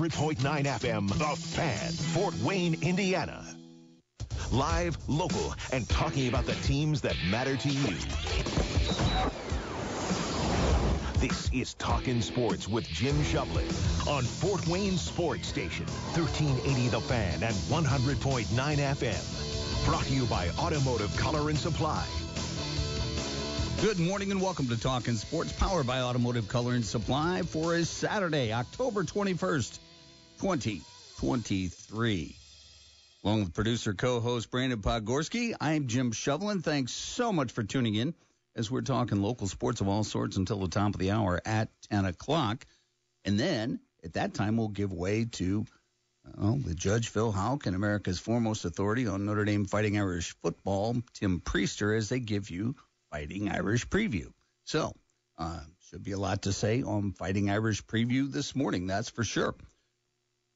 100.9 FM, The Fan, Fort Wayne, Indiana. Live, local, and talking about the teams that matter to you. This is Talkin' Sports with Jim Shovlin on Fort Wayne Sports Station, 1380 The Fan and 100.9 FM. Brought to you by Automotive Color and Supply. Good morning and welcome to Talkin' Sports, powered by Automotive Color and Supply for a Saturday, October 21st, 2023. Along with producer co-host Brandon Podgorski, I'm Jim Shovlin. Thanks so much for tuning in as we're talking local sports of all sorts until the top of the hour at 10 o'clock. And then at that time, we'll give way to well, the Judge Phil Houck and America's foremost authority on Notre Dame Fighting Irish football, Tim Priester, as they give you Fighting Irish preview. So, uh, should be a lot to say on Fighting Irish preview this morning, that's for sure.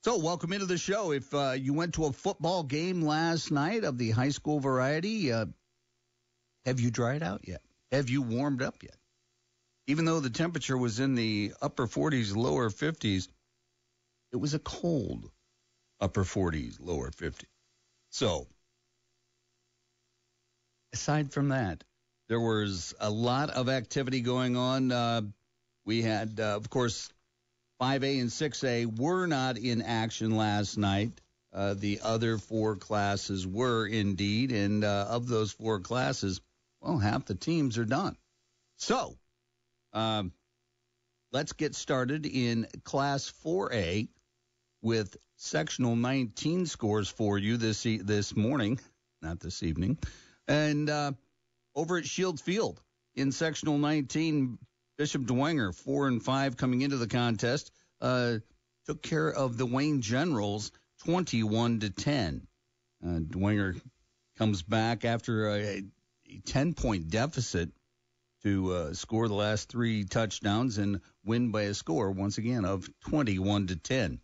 So, welcome into the show. If uh, you went to a football game last night of the high school variety, uh, have you dried out yet? Have you warmed up yet? Even though the temperature was in the upper 40s, lower 50s, it was a cold upper 40s, lower 50s. So, aside from that, there was a lot of activity going on. Uh, we had, uh, of course, 5A and 6A were not in action last night. Uh, the other four classes were indeed, and uh, of those four classes, well, half the teams are done. So, um, let's get started in Class 4A with sectional 19 scores for you this e- this morning, not this evening, and uh, over at Shields Field in sectional 19, Bishop Dwenger, four and five coming into the contest, uh, took care of the Wayne Generals 21 to 10. Uh, Dwenger comes back after a, a 10 point deficit to uh, score the last three touchdowns and win by a score once again of 21 to 10.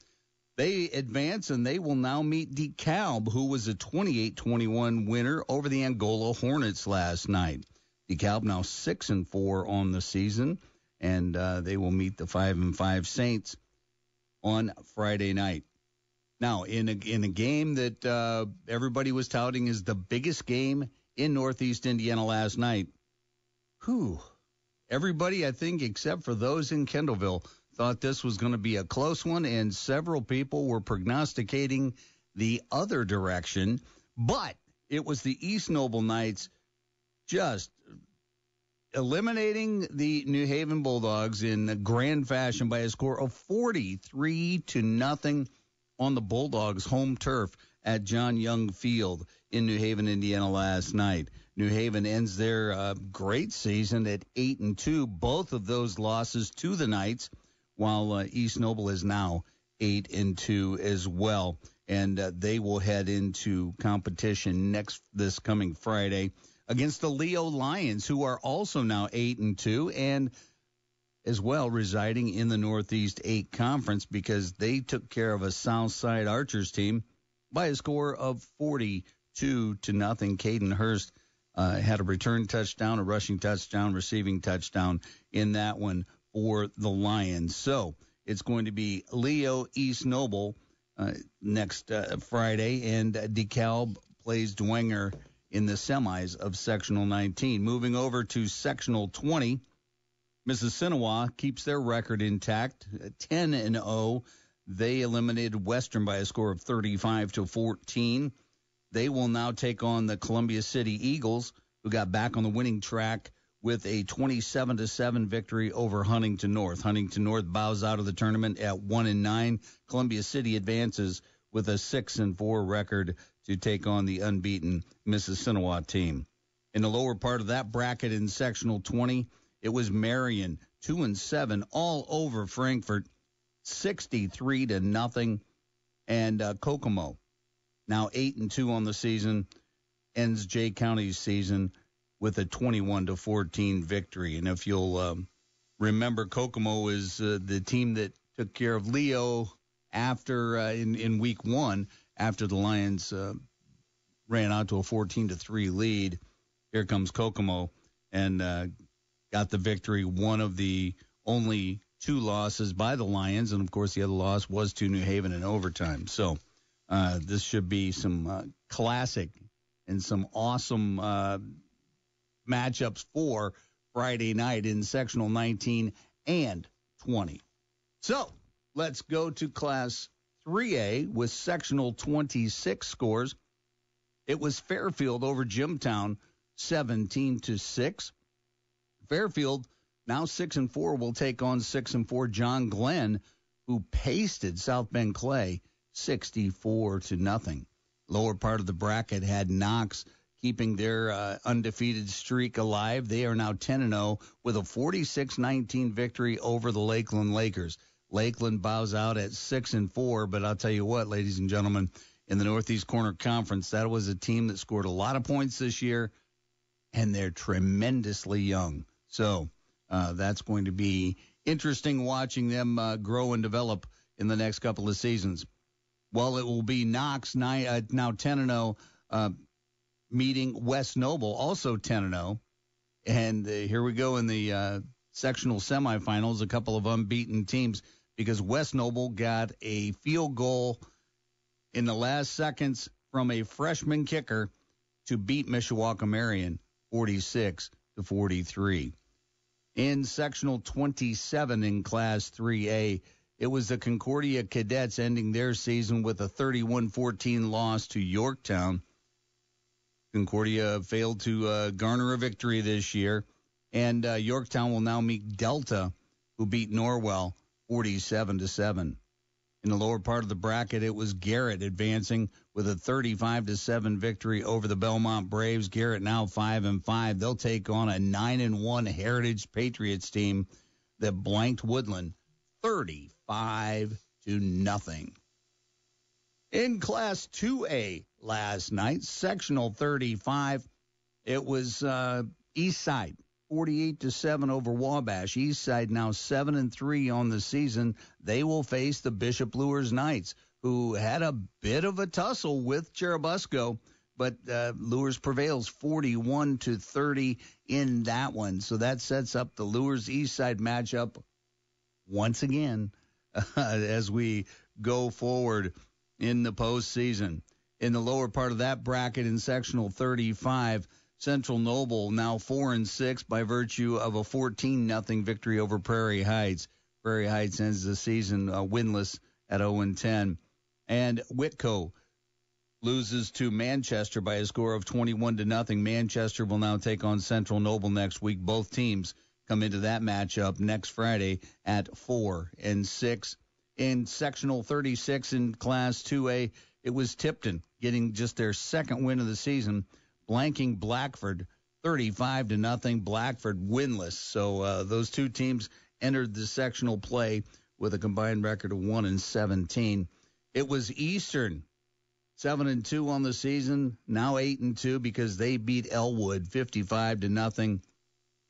They advance and they will now meet DeKalb, who was a 28-21 winner over the Angola Hornets last night. DeKalb now six and four on the season, and uh, they will meet the five and five Saints on Friday night. Now, in a in a game that uh, everybody was touting as the biggest game in Northeast Indiana last night, who everybody I think except for those in Kendallville thought this was going to be a close one, and several people were prognosticating the other direction. But it was the East Noble Knights just eliminating the New Haven Bulldogs in grand fashion by a score of 43 to nothing on the Bulldogs' home turf at John Young Field in New Haven, Indiana last night. New Haven ends their uh, great season at 8 and 2, both of those losses to the Knights while uh, East Noble is now eight and two as well, and uh, they will head into competition next this coming Friday against the Leo Lions, who are also now eight and two, and as well residing in the Northeast Eight Conference because they took care of a Southside Archers team by a score of forty-two to nothing. Caden Hurst uh, had a return touchdown, a rushing touchdown, receiving touchdown in that one for the Lions. So it's going to be Leo East Noble uh, next uh, Friday, and DeKalb plays Dwenger in the semis of sectional 19. Moving over to sectional 20, Mississinewa keeps their record intact, 10 and 0. They eliminated Western by a score of 35 to 14. They will now take on the Columbia City Eagles, who got back on the winning track with a 27 to 7 victory over Huntington North. Huntington North bows out of the tournament at 1 and 9. Columbia City advances with a 6 and 4 record to take on the unbeaten Mississinewa team. In the lower part of that bracket in sectional 20, it was Marion 2 and 7 all over Frankfort 63 to nothing and uh, Kokomo now 8 and 2 on the season ends Jay County's season with a 21 to 14 victory. And if you'll um, remember, Kokomo is uh, the team that took care of Leo after uh, in in week one after the Lions uh, ran out to a 14 to three lead. Here comes Kokomo and uh, got the victory. One of the only two losses by the Lions, and of course the other loss was to New Haven in overtime. So uh, this should be some uh, classic and some awesome uh, matchups for Friday night in sectional 19 and 20. So let's go to Class 3A with sectional 26 scores. It was Fairfield over Jimtown, 17 to six. Fairfield now six and four will take on six and four John Glenn, who pasted South Bend Clay 64 to nothing. Lower part of the bracket had Knox keeping their uh, undefeated streak alive. They are now 10 and 0 with a 46-19 victory over the Lakeland Lakers. Lakeland bows out at 6 and 4, but I'll tell you what, ladies and gentlemen, in the Northeast Corner Conference, that was a team that scored a lot of points this year and they're tremendously young. So, uh, that's going to be interesting watching them uh, grow and develop in the next couple of seasons. Well, it will be Knox nine, uh, now 10 and 0 uh, meeting West Noble, also 10 and 0. And uh, here we go in the uh, sectional semifinals, a couple of unbeaten teams because West Noble got a field goal in the last seconds from a freshman kicker to beat Mishawaka Marion 46 to 43. In sectional 27 in Class 3A, it was the Concordia Cadets ending their season with a 31 14 loss to Yorktown. Concordia failed to uh, garner a victory this year, and uh, Yorktown will now meet Delta, who beat Norwell 47 to 7. In the lower part of the bracket, it was Garrett advancing with a 35 to 7 victory over the Belmont Braves. Garrett now 5 and 5. They'll take on a 9 and 1 Heritage Patriots team that blanked Woodland 35 to nothing. In Class 2A last night, sectional 35, it was uh, East Side 48 to 7 over Wabash. East Side now 7 and 3 on the season. They will face the Bishop Luers Knights, who had a bit of a tussle with Churubusco, but uh, Luers prevails 41 to 30 in that one. So that sets up the Luers East Side matchup once again uh, as we go forward in the postseason. In the lower part of that bracket in sectional 35, Central Noble now four and six by virtue of a 14 nothing victory over Prairie Heights. Prairie Heights ends the season uh, winless at 0 and 10, and Whitko loses to Manchester by a score of 21 to nothing. Manchester will now take on Central Noble next week. Both teams come into that matchup next Friday at four and six. In sectional 36 in Class 2A, it was Tipton getting just their second win of the season blanking Blackford 35 to nothing. Blackford winless. So uh, those two teams entered the sectional play with a combined record of 1 and 17. It was Eastern 7 and 2 on the season, now 8 and 2 because they beat Elwood 55 to nothing.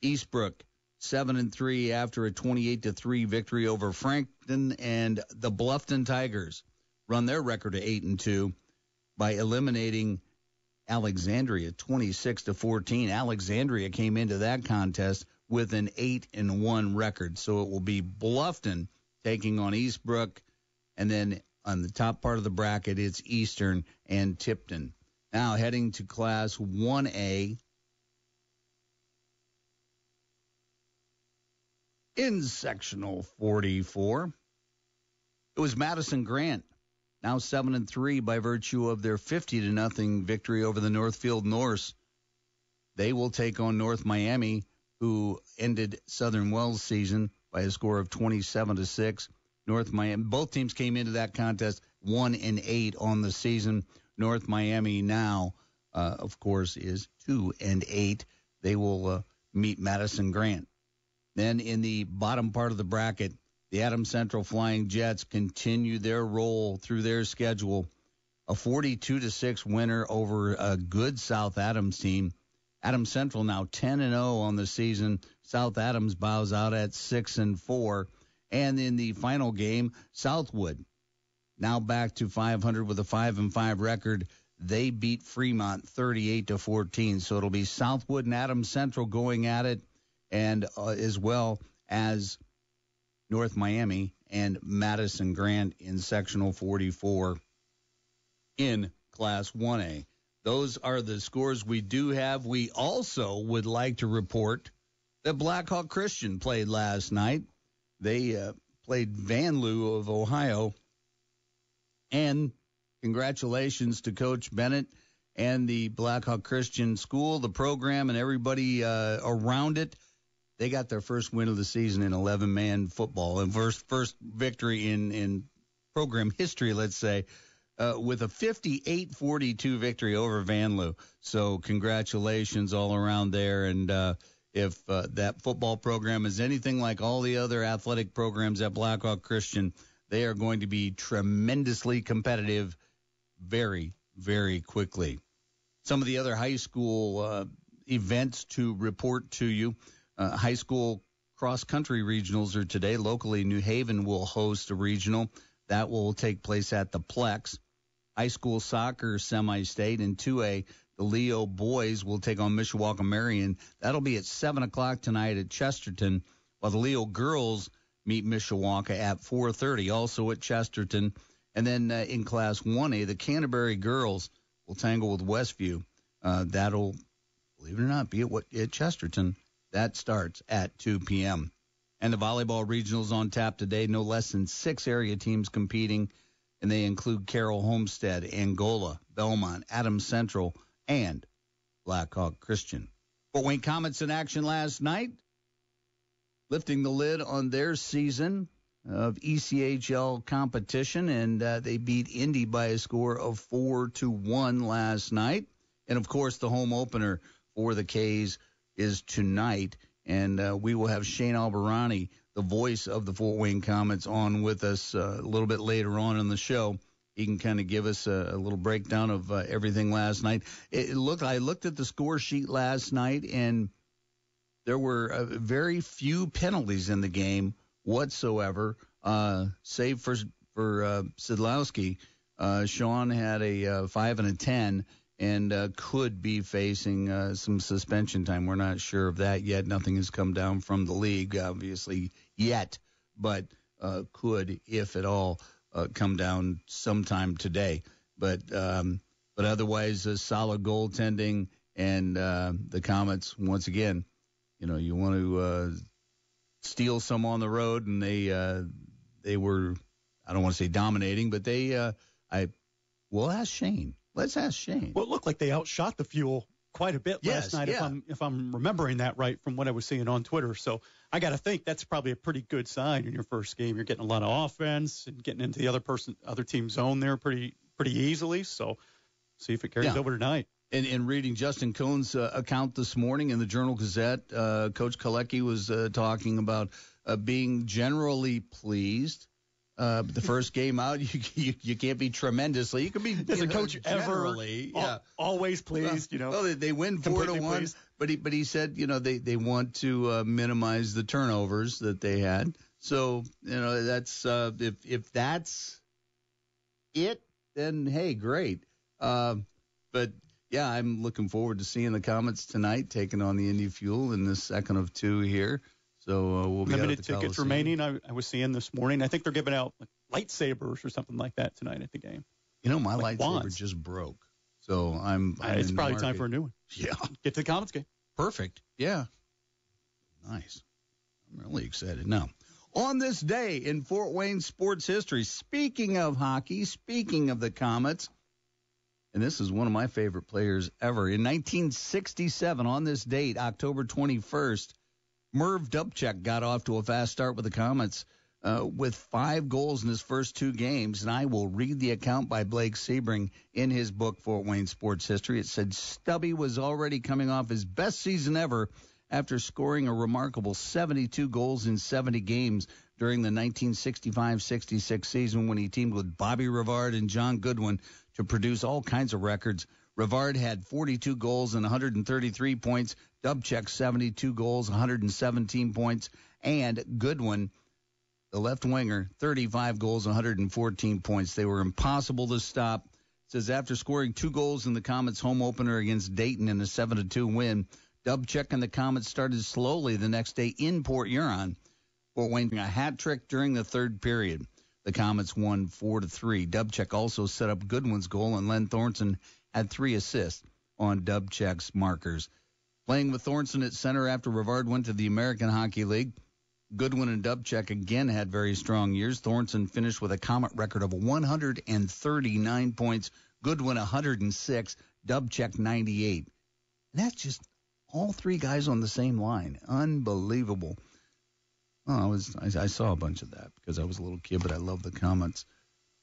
Eastbrook 7 and 3 after a 28 to 3 victory over Frankton and the Bluffton Tigers run their record to 8 and 2 by eliminating Alexandria 26 to 14. Alexandria came into that contest with an 8 and 1 record. So it will be Bluffton taking on Eastbrook and then on the top part of the bracket it's Eastern and Tipton. Now heading to class 1A in sectional 44 it was Madison Grant now seven and three by virtue of their 50 to nothing victory over the Northfield Norse. They will take on North Miami, who ended Southern Wells season by a score of 27 to six. North Miami, both teams came into that contest one and eight on the season. North Miami now, uh, of course, is two and eight. They will uh, meet Madison Grant. Then in the bottom part of the bracket, the Adams Central Flying Jets continue their roll through their schedule. A 42 to 6 winner over a good South Adams team. Adams Central now 10 and 0 on the season. South Adams bows out at 6 and 4. And in the final game, Southwood now back to 500 with a 5 and 5 record. They beat Fremont 38 to 14. So it'll be Southwood and Adams Central going at it and uh, as well as North Miami, and Madison Grant in sectional 44 in Class 1A. Those are the scores we do have. We also would like to report that Blackhawk Christian played last night. They uh, played Vanlue of Ohio. And congratulations to Coach Bennett and the Blackhawk Christian School, the program, and everybody uh, around it. They got their first win of the season in 11 man football and first first victory in in program history, let's say, uh, with a 58-42 victory over Vanlue. So congratulations all around there. And uh, if uh, that football program is anything like all the other athletic programs at Blackhawk Christian, they are going to be tremendously competitive very, very quickly. Some of the other high school uh, events to report to you. Uh, high school cross country regionals are today. Locally, New Haven will host a regional. That will take place at the Plex. High school soccer semi state in 2A. The Leo boys will take on Mishawaka Marion. That'll be at 7 o'clock tonight at Chesterton, while the Leo girls meet Mishawaka at 4.30, also at Chesterton. And then uh, in Class 1A, the Canterbury girls will tangle with Westview. Uh, that'll, believe it or not, be at, at Chesterton. That starts at 2 p.m. And the volleyball regionals on tap today. No less than six area teams competing, and they include Carroll Homestead, Angola, Belmont, Adams Central, and Blackhawk Christian. Fort Wayne Komets in action last night, lifting the lid on their season of ECHL competition, and uh, they beat Indy by a score of four to one last night. And of course, the home opener for the K's is tonight, and uh, we will have Shane Albahrani, the voice of the Fort Wayne Komets, on with us uh, a little bit later on in the show. He can kind of give us a, a little breakdown of uh, everything last night. It, it looked. I looked at the score sheet last night, and there were uh, very few penalties in the game whatsoever, uh, save for for uh, Szydlowski. Shawn had a five and a ten, and uh, could be facing uh, some suspension time. We're not sure of that yet. Nothing has come down from the league, obviously yet, but uh, could, if at all, uh, come down sometime today. But um, but otherwise, a solid goaltending and uh, the Komets once again. You know, you want to uh, steal some on the road, and they they were I don't want to say dominating, but they I will ask Shane. Let's ask Shane. Well, it looked like they outshot the fuel quite a bit Yes, last night, if. I'm if I'm remembering that right from what I was seeing on Twitter. So I got to think that's probably a pretty good sign in your first game. You're getting a lot of offense and getting into the other person, other team's zone there pretty pretty easily. So see if it carries Yeah. over tonight. In, in reading Justin Cohn's uh, account this morning in the Journal Gazette, uh, Coach Kalecki was uh, talking about uh, being generally pleased. Uh, the first game out, you, you you can't be tremendously. You can be As a know, coach ever, generally, al- always pleased, you know. Well, they, they win four to one, pleased. but he but he said you know they they want to uh, minimize the turnovers that they had. So you know that's uh, if if that's it, then hey, great. Uh, but yeah, I'm looking forward to seeing the Komets tonight taking on the Indy Fuel in the second of two here. So uh, we'll be Limited the tickets Coliseum. remaining. I, I was seeing this morning. I think they're giving out like, lightsabers or something like that tonight at the game. You know, my like lightsaber wands. just broke, so I'm. I'm it's probably time for a new one. Yeah. Get to the Komets game. Perfect. Yeah. Nice. I'm really excited. Now, on this day in Fort Wayne sports history, speaking of hockey, speaking of the Komets, and this is one of my favorite players ever. In 1967, on this date, October 21st, Merv Dubchak got off to a fast start with the Komets uh, with five goals in his first two games. And I will read the account by Blake Sebring in his book, Fort Wayne Sports History. It said Stubby was already coming off his best season ever after scoring a remarkable 72 goals in 70 games during the 1965-66 season when he teamed with Bobby Rivard and John Goodwin to produce all kinds of records. Rivard had 42 goals and 133 points. Dubchak 72 goals, 117 points, and Goodwin, the left winger, 35 goals, 114 points. They were impossible to stop. says after scoring two goals in the Komets' home opener against Dayton in a 7-2 win, Dubchak and the Komets started slowly the next day in Port Huron. Fort Wayne a hat trick during the third period. The Komets won four to three. Dubchak also set up Goodwin's goal, and Len Thornton had three assists on Dubchak's markers. Playing with Thornton at center after Rivard went to the American Hockey League, Goodwin and Dubchak again had very strong years. Thornton finished with a Komet record of 139 points, Goodwin 106, Dubchak 98. And that's just all three guys on the same line. Unbelievable. Oh, I was I, I, saw a bunch of that because I was a little kid, but I love the Komets.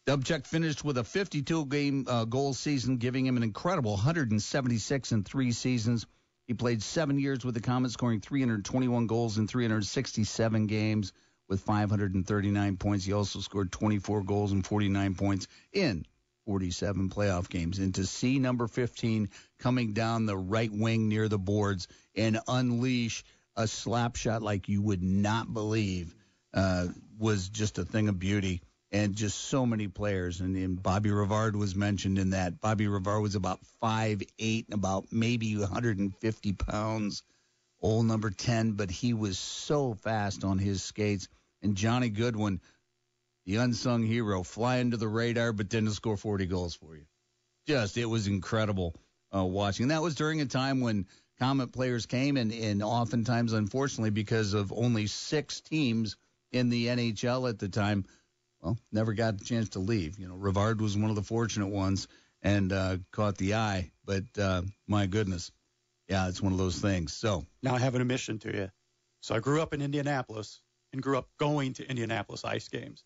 Dubchak finished with a 52 game uh, goal season, giving him an incredible 176 in three seasons. He played seven years with the Komets, scoring 321 goals in 367 games with 539 points. He also scored 24 goals and 49 points in 47 playoff games. And to see number 15 coming down the right wing near the boards and unleash a slap shot like you would not believe uh, was just a thing of beauty and just so many players. And, and, Bobby Rivard was mentioned in that. Bobby Rivard was about five eight, about maybe 150 pounds, old number 10, but he was so fast on his skates. And Johnny Goodwin, the unsung hero, fly under the radar, but didn't score 40 goals for you. Just, it was incredible uh, watching. And that was during a time when Komet players came, and, and oftentimes, unfortunately, because of only six teams in the NHL at the time – well, never got a chance to leave. You know, Rivard was one of the fortunate ones and uh, caught the eye. But uh, my goodness, yeah, it's one of those things. So now I have an admission to you. So I grew up in Indianapolis and grew up going to Indianapolis ice games.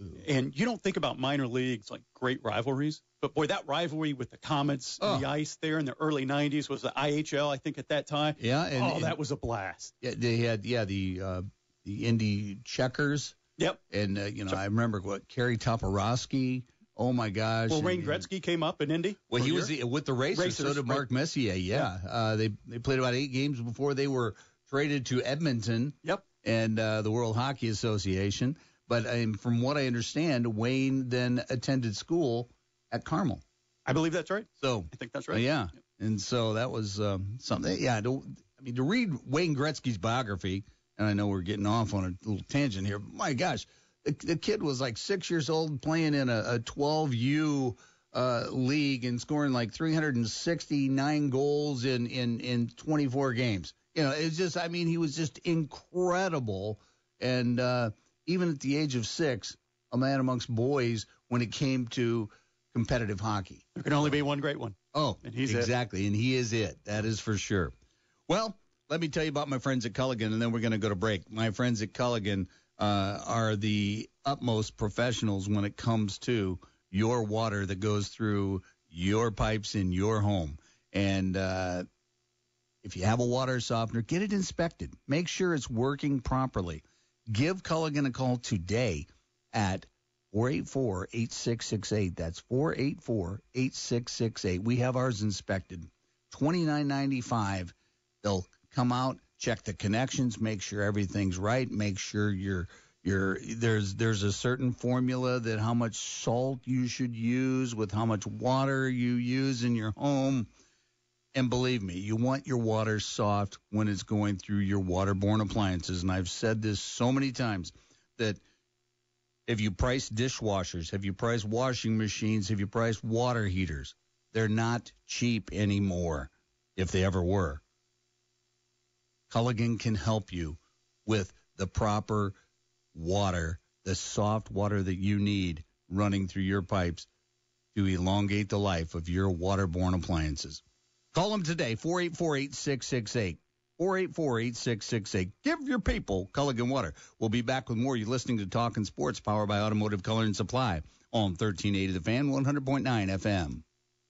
Ooh. And you don't think about minor leagues like great rivalries, but boy, that rivalry with the Komets oh. and the ice there in the early '90s was the IHL, I think, at that time. Yeah, and, oh, and, that was a blast. Yeah, they had yeah the uh, the Indy Checkers Yep. And uh, you know, I remember what Kerry Toporowski. Oh my gosh. Well, Wayne Gretzky came up in Indy. Well, he was the, with the Racers. Racers so did Mark right. Messier. Yeah. yeah. Uh, they they played about eight games before they were traded to Edmonton. Yep. And uh, the World Hockey Association. But um, from what I understand, Wayne then attended school at Carmel. I believe that's right. So I think that's right. Yeah. Yep. And so that was um, something. Yeah. I mean, to read Wayne Gretzky's biography and I know we're getting off on a little tangent here. But my gosh, the, the kid was like six years old playing in a, a 12U uh, league and scoring like 369 goals in, in, in 24 games. You know, it's just, I mean, he was just incredible. And uh, even at the age of six, a man amongst boys when it came to competitive hockey. There can only be one great one. Oh, and he's exactly, it. and he is it. That is for sure. Well, let me tell you about my friends at Culligan, and then we're going to go to break. My friends at Culligan uh, are the utmost professionals when it comes to your water that goes through your pipes in your home. And uh, if you have a water softener, get it inspected. Make sure it's working properly. Give Culligan a call today at 484 8668. That's 484 8668. We have ours inspected. Twenty nine ninety five. They'll come out, check the connections, make sure everything's right, make sure you're you're there's there's a certain formula that how much salt you should use with how much water you use in your home. And believe me, you want your water soft when it's going through your waterborne appliances. And I've said this so many times that if you price dishwashers, have you priced washing machines, have you priced water heaters, they're not cheap anymore, if they ever were. Culligan can help you with the proper water, the soft water that you need running through your pipes to elongate the life of your waterborne appliances. Call them today, 484 8668. 484 8668. Give your people Culligan Water. We'll be back with more. You're listening to Talking Sports, powered by Automotive Color and Supply on 1380 The Fan, 100.9 FM.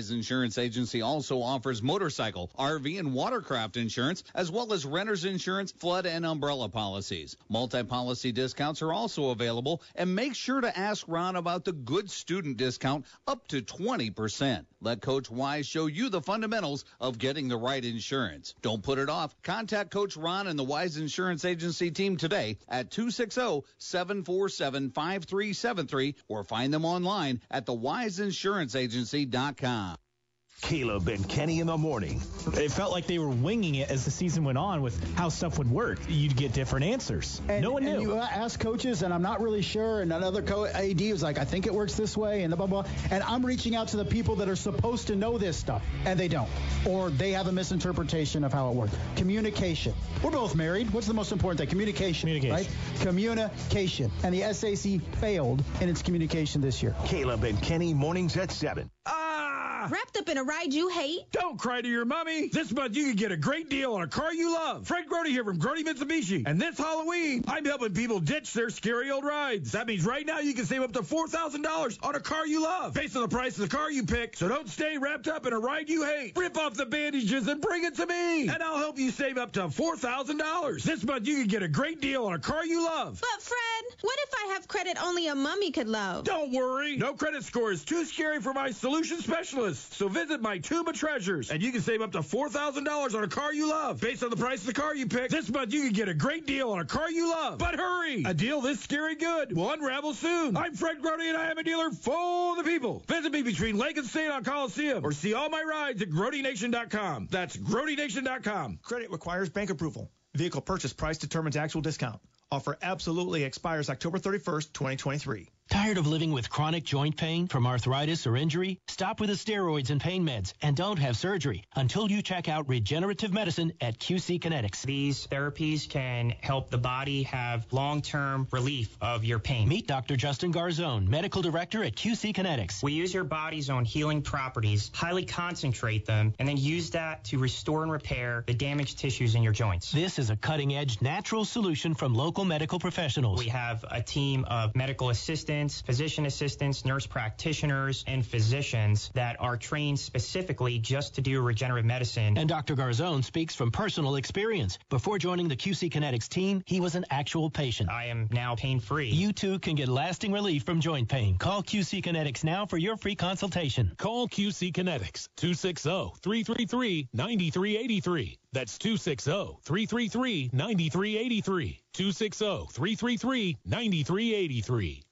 Wise Insurance Agency also offers motorcycle, RV, and watercraft insurance, as well as renter's insurance, flood, and umbrella policies. Multi policy discounts are also available, and make sure to ask Ron about the good student discount up to 20%. Let Coach Wise show you the fundamentals of getting the right insurance. Don't put it off. Contact Coach Ron and the Wise Insurance Agency team today at 260 747 5373 or find them online at thewiseinsuranceagency.com. Caleb and Kenny in the morning. It felt like they were winging it as the season went on with how stuff would work. You'd get different answers. And, no one knew. And you ask coaches, and I'm not really sure. And another co- AD was like, I think it works this way, and blah, blah, blah. And I'm reaching out to the people that are supposed to know this stuff, and they don't. Or they have a misinterpretation of how it works. Communication. We're both married. What's the most important thing? Communication. Communication. Right? Communication. And the SAC failed in its communication this year. Caleb and Kenny mornings at 7. Ah! Wrapped up in a ride you hate? Don't cry to your mommy. This month you can get a great deal on a car you love. Fred Grody here from Grody Mitsubishi. And this Halloween, I'm helping people ditch their scary old rides. That means right now you can save up to $4,000 on a car you love based on the price of the car you pick. So don't stay wrapped up in a ride you hate. Rip off the bandages and bring it to me. And I'll help you save up to $4,000. This month you can get a great deal on a car you love. But Fred, what if I have credit only a mummy could love? Don't worry. No credit score is too scary for my solution specialist. So visit my Tuba Treasures and you can save up to $4,000 on a car you love. Based on the price of the car you pick, this month you can get a great deal on a car you love. But hurry! A deal this scary good will unravel soon. I'm Fred Grody and I am a dealer for the people. Visit me between Lake and State on Coliseum or see all my rides at GrodyNation.com. That's GrodyNation.com. Credit requires bank approval. Vehicle purchase price determines actual discount. Offer absolutely expires October 31st, 2023. Tired of living with chronic joint pain from arthritis or injury? Stop with the steroids and pain meds and don't have surgery until you check out regenerative medicine at QC Kinetics. These therapies can help the body have long-term relief of your pain. Meet Dr. Justin Garzone, medical director at QC Kinetics. We use your body's own healing properties, highly concentrate them, and then use that to restore and repair the damaged tissues in your joints. This is a cutting-edge natural solution from local medical professionals. We have a team of medical assistants physician assistants, nurse practitioners, and physicians that are trained specifically just to do regenerative medicine. And Dr. Garzone speaks from personal experience. Before joining the QC Kinetics team, he was an actual patient. I am now pain-free. You too can get lasting relief from joint pain. Call QC Kinetics now for your free consultation. Call QC Kinetics 260-333-9383. That's 260-333-9383. 260-333-9383.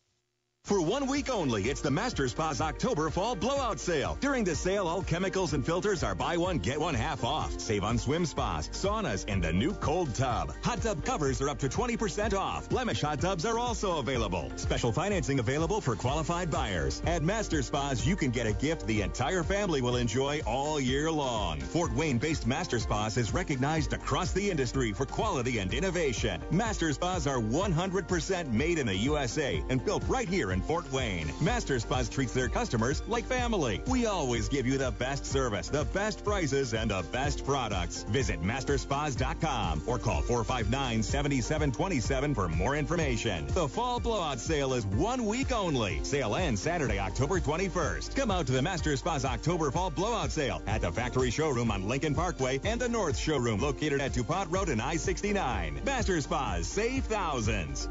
For one week only, it's the Master Spa's October Fall Blowout Sale. During the sale, all chemicals and filters are buy one, get one half off. Save on swim spas, saunas, and the new cold tub. Hot tub covers are up to 20% off. Blemish hot tubs are also available. Special financing available for qualified buyers. At Master Spas, you can get a gift the entire family will enjoy all year long. Fort Wayne-based Master Spas is recognized across the industry for quality and innovation. Master Spas are 100% made in the USA and built right here in Fort Wayne. Master Spas treats their customers like family. We always give you the best service, the best prices, and the best products. Visit masterspas.com or call 459-7727 for more information. The fall blowout sale is one week only. Sale ends Saturday, October 21st. Come out to the Master Spas October Fall Blowout Sale at the factory showroom on Lincoln Parkway and the North Showroom located at DuPont Road and I-69. Master Spas, save thousands.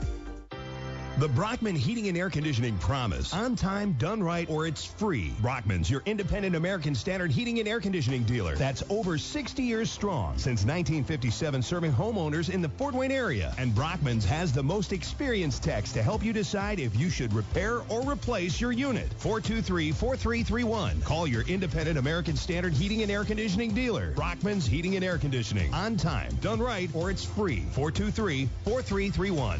The Brockman Heating and Air Conditioning Promise. On time, done right, or it's free. Brockman's your independent American Standard heating and air conditioning dealer. That's over 60 years strong. Since 1957, serving homeowners in the Fort Wayne area. And Brockman's has the most experienced techs to help you decide if you should repair or replace your unit. 423-4331. Call your independent American Standard heating and air conditioning dealer. Brockman's Heating and Air Conditioning. On time, done right, or it's free. 423-4331.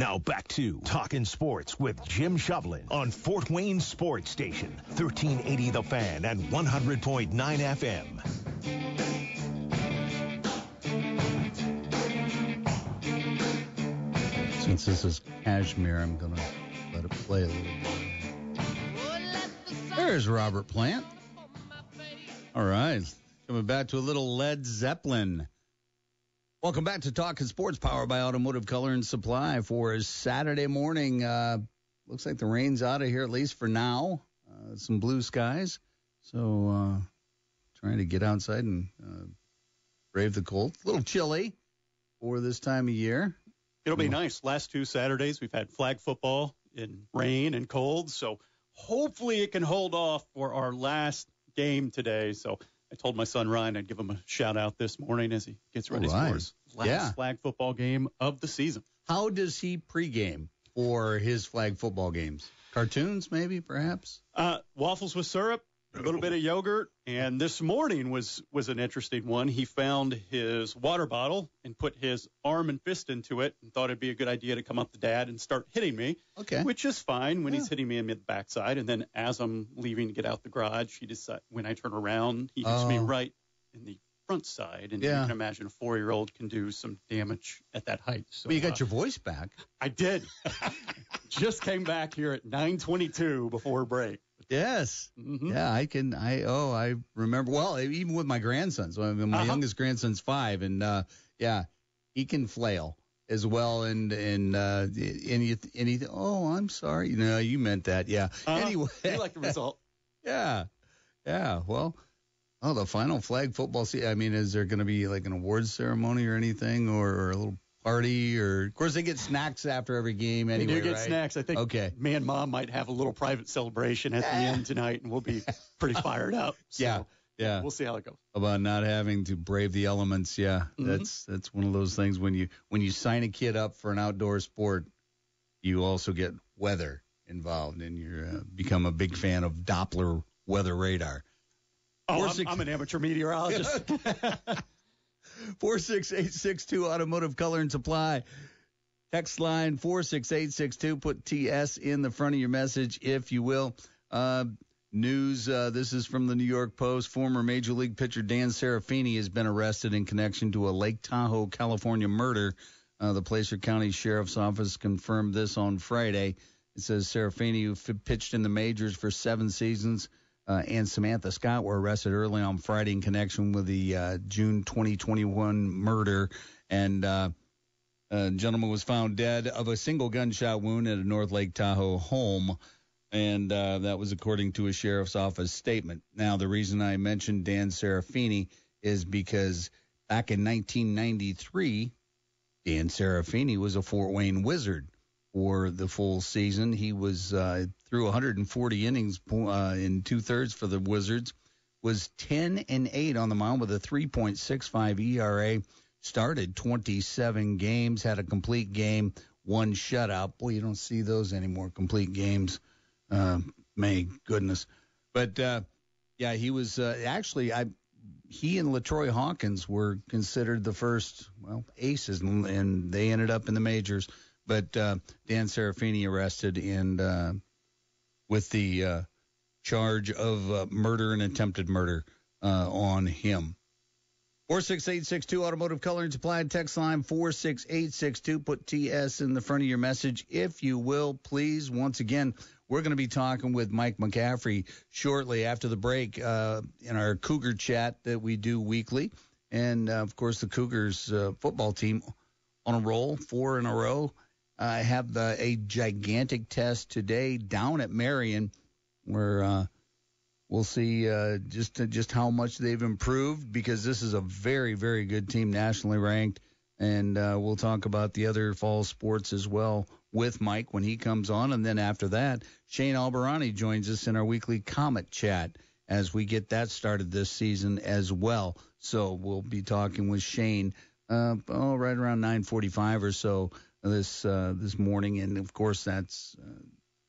Now back to Talking Sports with Jim Shovlin on Fort Wayne Sports Station, 1380 The Fan and 100.9 FM. Since this is Kashmir, I'm going to let it play a little bit. There's Robert Plant. All right. Coming back to a little Led Zeppelin. Welcome back to Talking Sports, powered by Automotive Color and Supply for Saturday morning. Uh, looks like the rain's out of here, at least for now. Uh, some blue skies. So uh, trying to get outside and uh, brave the cold. A little chilly for this time of year. It'll be nice. Last two Saturdays, we've had flag football in rain and cold. So hopefully it can hold off for our last game today. So I told my son Ryan I'd give him a shout out this morning as he gets ready right. for his last Yeah. flag football game of the season. How does he pregame for his flag football games? Cartoons, maybe, perhaps? Uh, waffles with syrup, a little bit of yogurt, and this morning was was an interesting one. He found his water bottle and put his arm and fist into it, and thought it'd be a good idea to come up to Dad and start hitting me. Okay. which is fine when he's hitting me in the backside, and then as I'm leaving to get out the garage, he decide when I turn around, he hits me Oh. right in the front side, and Yeah. you can imagine a four year old can do some damage at that height. So Well, you got uh, your voice back. I did. Just came back here at 9:22 before break. Yes. Mm-hmm. Yeah, I can. I oh, I remember. Well, even with my grandsons. I mean, my Uh-huh. youngest grandson's five, and uh, yeah, he can flail as well. And and uh, any any. Oh, I'm sorry. No, you meant that. Yeah. Uh-huh. Anyway. you like the result? Yeah. Yeah. Well. Oh, the final flag football season. I mean, is there going to be like an awards ceremony or anything, or, or a little party, or of course they get snacks after every game anyway. they do get right? snacks. I think Okay. me and mom might have a little private celebration at the end tonight, and we'll be pretty fired up. So Yeah. Yeah. we'll see how it goes. about not having to brave the elements. Yeah, Mhm. that's that's one of those things when you when you sign a kid up for an outdoor sport, you also get weather involved, and you uh, become a big fan of Doppler weather radar. Oh, I'm, I'm an amateur meteorologist. Four six eight six two Automotive Color and Supply. Text line four six eight six two. Put TS in the front of your message, if you will. Uh, news. Uh, this is from the New York Post. Former Major League pitcher Dan Serafini has been arrested in connection to a Lake Tahoe, California murder. Uh, the Placer County Sheriff's Office confirmed this on Friday. It says Serafini, who f- pitched in the majors for seven seasons, uh, and Samantha Scott were arrested early on Friday in connection with the uh, June 2021 murder. And uh, a gentleman was found dead of a single gunshot wound at a North Lake Tahoe home. And uh, that was according to a sheriff's office statement. Now, the reason I mentioned Dan Serafini is because back in 1993, Dan Serafini was a Fort Wayne Wizard for the full season. He was uh, through 140 innings uh, in two thirds for the Wizards. Was 10 and 8 on the mound with a 3.65 ERA. Started 27 games, had a complete game, one shutout. Boy, you don't see those anymore. Complete games. Uh, may goodness. But uh, yeah, he was uh, actually I. He and LaTroy Hawkins were considered the first well aces, and, and they ended up in the majors. But uh, Dan Serafini arrested and uh, with the uh, charge of uh, murder and attempted murder uh, on him. 46862 Automotive Color and Supply text line 46862. Put TS in the front of your message, if you will, please. Once again, we're going to be talking with Mike McCaffrey shortly after the break uh, in our Cougar chat that we do weekly. And uh, of course, the Cougars uh, football team on a roll, four in a row. I have uh, a gigantic test today down at Marion where uh, we'll see uh, just just how much they've improved because this is a very very good team nationally ranked. And uh, we'll talk about the other fall sports as well with Mike when he comes on. And then after that Shane Albahrani joins us in our weekly Komet chat as we get that started this season as well. So we'll be talking with Shane uh, oh right around 9:45 or so this uh, this morning and of course that's uh,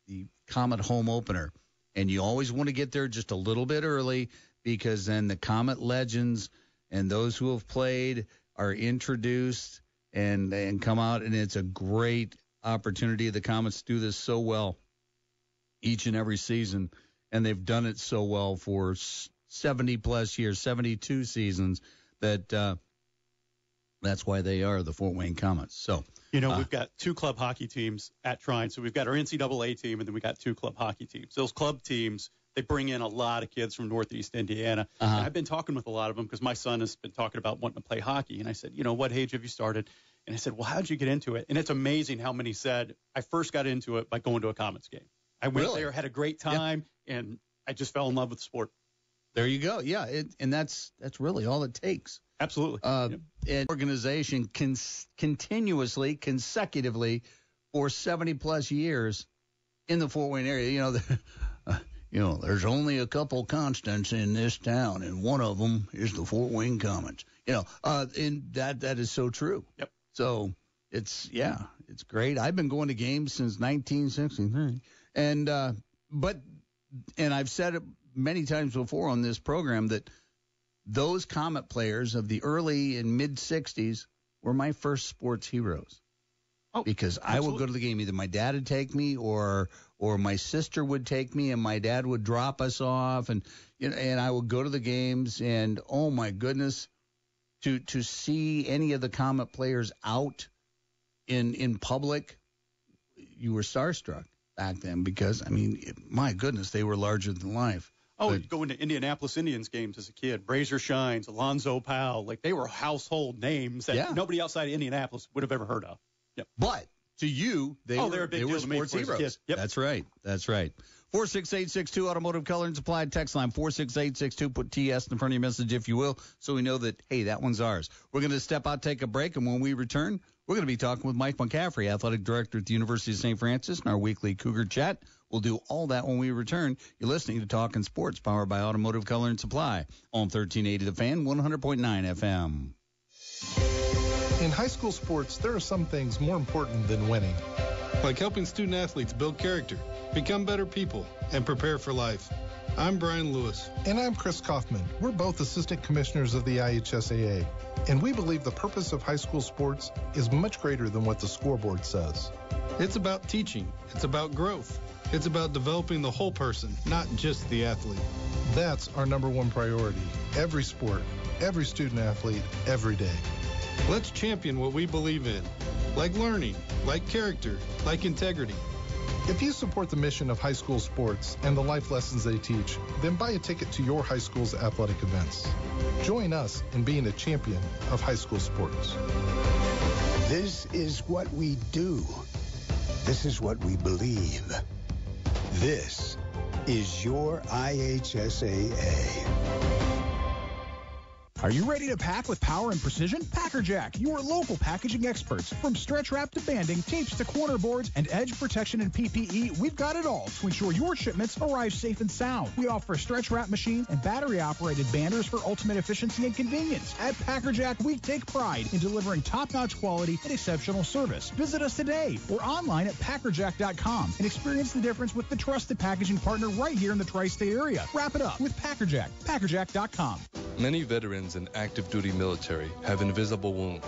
the Komet home opener and you always want to get there just a little bit early because then the Komet legends and those who have played are introduced and and come out and it's a great opportunity. The Komets do this so well each and every season and they've done it so well for 70 plus years, 72 seasons that uh, that's why they are the Fort Wayne Komets. So You know, Uh, we've got two club hockey teams at Trine. So we've got our NCAA team, and then we got two club hockey teams. Those club teams, they bring in a lot of kids from Northeast Indiana. Uh-huh. I've been talking with a lot of them because my son has been talking about wanting to play hockey. And I said, you know, what age have you started? And I said, well, how'd you get into it? And it's amazing how many said, I first got into it by going to a Komets game. I went Really? there, had a great time, and I just fell in love with the sport. There you go. Yeah, it, and that's that's really all it takes. Absolutely. Uh, An organization cons- continuously, consecutively, for 70 plus years in the Fort Wayne area. You know, the, uh, you know, there's only a couple constants in this town, and one of them is the Fort Wayne Komets. You know, uh, and that that is so true. Yep. So it's yeah, it's great. I've been going to games since 1963, and uh, but and I've said it many times before on this program that those Komet players of the early and mid 60s were my first sports heroes. Oh, because I would go to the game. Either my dad would take me, or or my sister would take me, and my dad would drop us off, and you know, and I would go to the games. And oh my goodness, to to see any of the Komet players out in in public, you were starstruck back then because I mean, my goodness, they were larger than life. Oh, But- you go into Indianapolis Indians games as a kid. Razor Shines, Alonzo Powell, like they were household names that Yeah. nobody outside of Indianapolis would have ever heard of. Yep. But to you, they Oh, were, they were a big they deal were sports when I was a heroes. Yep. That's right. That's right. 46862 Automotive Color and Supply text line 46862. Put TS in front of your message if you will, so we know that, hey, that one's ours. We're going to step out, take a break, and when we return, we're going to be talking with Mike McCaffrey, Athletic Director at the University of St. Francis, in our weekly Cougar Chat. We'll do all that when we return. You're listening to Talking Sports, powered by Automotive Color and Supply on 1380 The Fan, 100.9 FM. In high school sports, there are some things more important than winning. Like helping student athletes build character, become better people, and prepare for life. I'm Brian Lewis. And I'm Chris Kaufman. We're both assistant commissioners of the IHSAA. And we believe the purpose of high school sports is much greater than what the scoreboard says. It's about teaching, it's about growth, it's about developing the whole person, not just the athlete. That's our number one priority. Every sport, every student athlete, every day. Let's champion what we believe in, like learning, like character, like integrity. If you support the mission of high school sports and the life lessons they teach, then buy a ticket to your high school's athletic events. Join us in being a champion of high school sports. This is what we do. This is what we believe. This is your IHSAA. Are you ready to pack with power and precision? Packerjack, your local packaging experts. From stretch wrap to banding, tapes to corner boards, and edge protection and PPE, we've got it all to ensure your shipments arrive safe and sound. We offer stretch wrap machines and battery-operated banders for ultimate efficiency and convenience. At Packerjack, we take pride in delivering top-notch quality and exceptional service. Visit us today or online at packerjack.com and experience the difference with the trusted packaging partner right here in the tri-state area. Wrap it up with Packerjack. Packerjack.com. Many veterans in active duty military have invisible wounds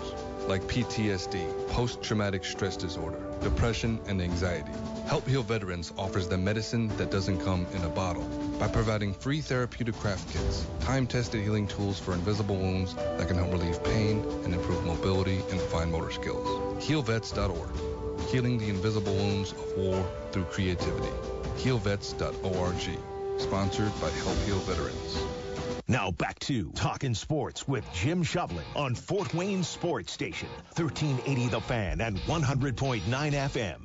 like PTSD, post traumatic stress disorder, depression, and anxiety. Help Heal Veterans offers them medicine that doesn't come in a bottle by providing free therapeutic craft kits, time tested healing tools for invisible wounds that can help relieve pain and improve mobility and fine motor skills. HealVets.org, healing the invisible wounds of war through creativity. HealVets.org, sponsored by Help Heal Veterans. Now back to Talking Sports with Jim Shovlin on Fort Wayne Sports Station, 1380 The Fan and 100.9 FM.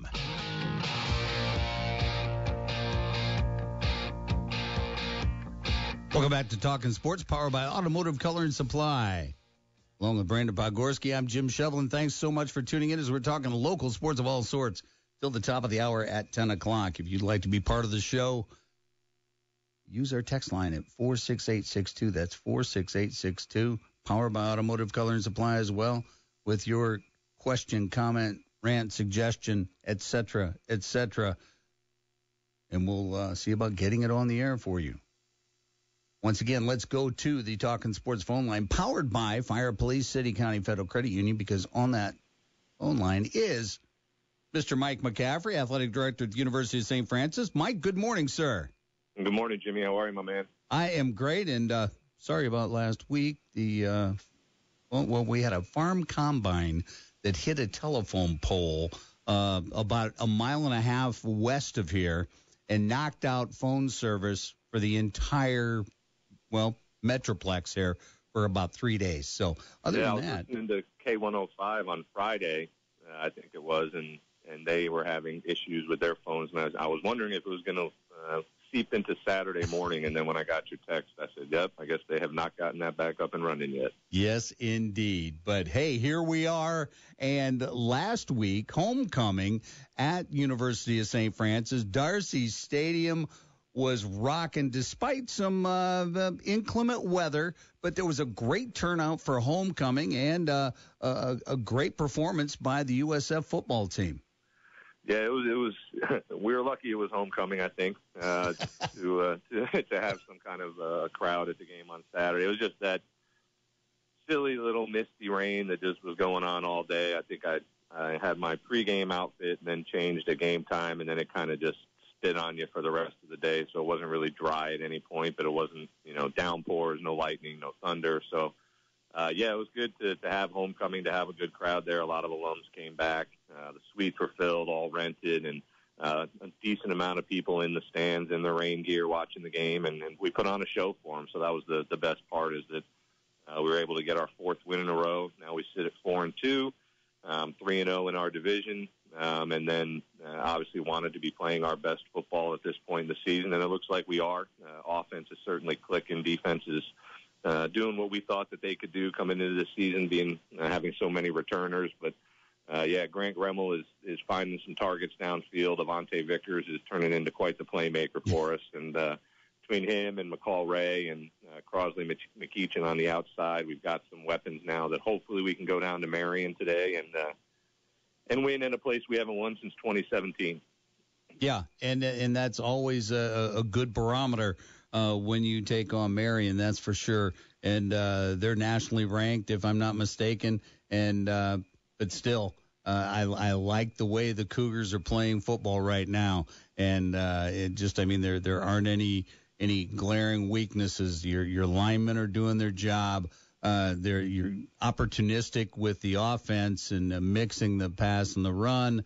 Welcome back to Talking Sports, powered by Automotive Color and Supply. Along with Brandon Pogorski, I'm Jim Shovlin. Thanks so much for tuning in as we're talking local sports of all sorts till the top of the hour at 10 o'clock. If you'd like to be part of the show, use our text line at 46862. That's 46862. Powered by Automotive Color and Supply as well with your question, comment, rant, suggestion, etc., etc. And we'll uh, see about getting it on the air for you. Once again, let's go to the Talking Sports phone line, powered by Fire Police City County Federal Credit Union, because on that phone line is Mr. Mike McCaffrey, Athletic Director at the University of St. Francis. Mike, good morning, sir. Good morning, Jimmy. How are you, my man? I am great, and uh, sorry about last week. The uh, well, well, we had a farm combine that hit a telephone pole uh, about a mile and a half west of here, and knocked out phone service for the entire well metroplex here for about three days. So other yeah, I was that, listening to K105 on Friday, uh, I think it was, and and they were having issues with their phones, and I was, I was wondering if it was going to uh, seeped into Saturday morning, and then when I got your text, I said, "Yep, I guess they have not gotten that back up and running yet." Yes, indeed. But hey, here we are. And last week, homecoming at University of St. Francis, Darcy Stadium was rocking despite some uh, inclement weather, but there was a great turnout for homecoming and uh, a, a great performance by the USF football team. Yeah, it was. It was. we were lucky it was homecoming. I think uh, to, uh, to to have some kind of uh, crowd at the game on Saturday. It was just that silly little misty rain that just was going on all day. I think I I had my pregame outfit and then changed at game time, and then it kind of just spit on you for the rest of the day. So it wasn't really dry at any point, but it wasn't you know downpours, no lightning, no thunder. So uh, yeah, it was good to, to have homecoming, to have a good crowd there. A lot of alums came back. Uh, the suites were filled, all rented, and uh, a decent amount of people in the stands in their rain gear watching the game, and, and we put on a show for them. So that was the the best part is that uh, we were able to get our fourth win in a row. Now we sit at four and two, um, three and zero in our division, um, and then uh, obviously wanted to be playing our best football at this point in the season, and it looks like we are. Uh, offense is certainly clicking, defense is uh, doing what we thought that they could do coming into the season, being uh, having so many returners, but uh, yeah, Grant Gremmel is is finding some targets downfield. Avante Vickers is turning into quite the playmaker for us, and uh, between him and McCall Ray and uh, Crosley McEachin on the outside, we've got some weapons now that hopefully we can go down to Marion today and uh, and win in a place we haven't won since 2017. Yeah, and and that's always a, a good barometer uh, when you take on Marion, that's for sure. And uh, they're nationally ranked, if I'm not mistaken, and uh, but still, uh, I, I like the way the Cougars are playing football right now, and uh, it just I mean there there aren't any any glaring weaknesses. Your your linemen are doing their job. Uh, they're you're opportunistic with the offense and mixing the pass and the run.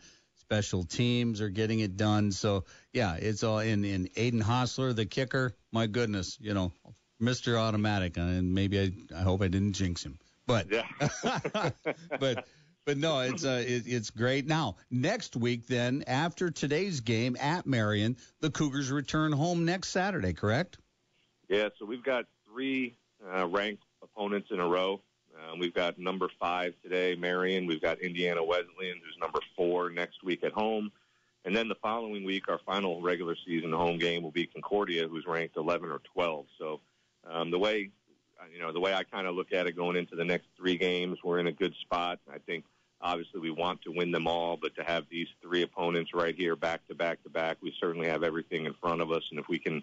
Special teams are getting it done. So yeah, it's all in in Aiden Hostler, the kicker. My goodness, you know, Mr. Automatic, and maybe I I hope I didn't jinx him, but yeah. but but no, it's uh, it, it's great. Now next week, then after today's game at Marion, the Cougars return home next Saturday. Correct? Yeah. So we've got three uh, ranked opponents in a row. Um, we've got number five today, Marion. We've got Indiana Wesleyan, who's number four next week at home. And then the following week, our final regular season home game will be Concordia, who's ranked 11 or 12. So um, the way you know, the way I kind of look at it going into the next three games, we're in a good spot. I think obviously we want to win them all, but to have these three opponents right here back to back to back, we certainly have everything in front of us. And if we can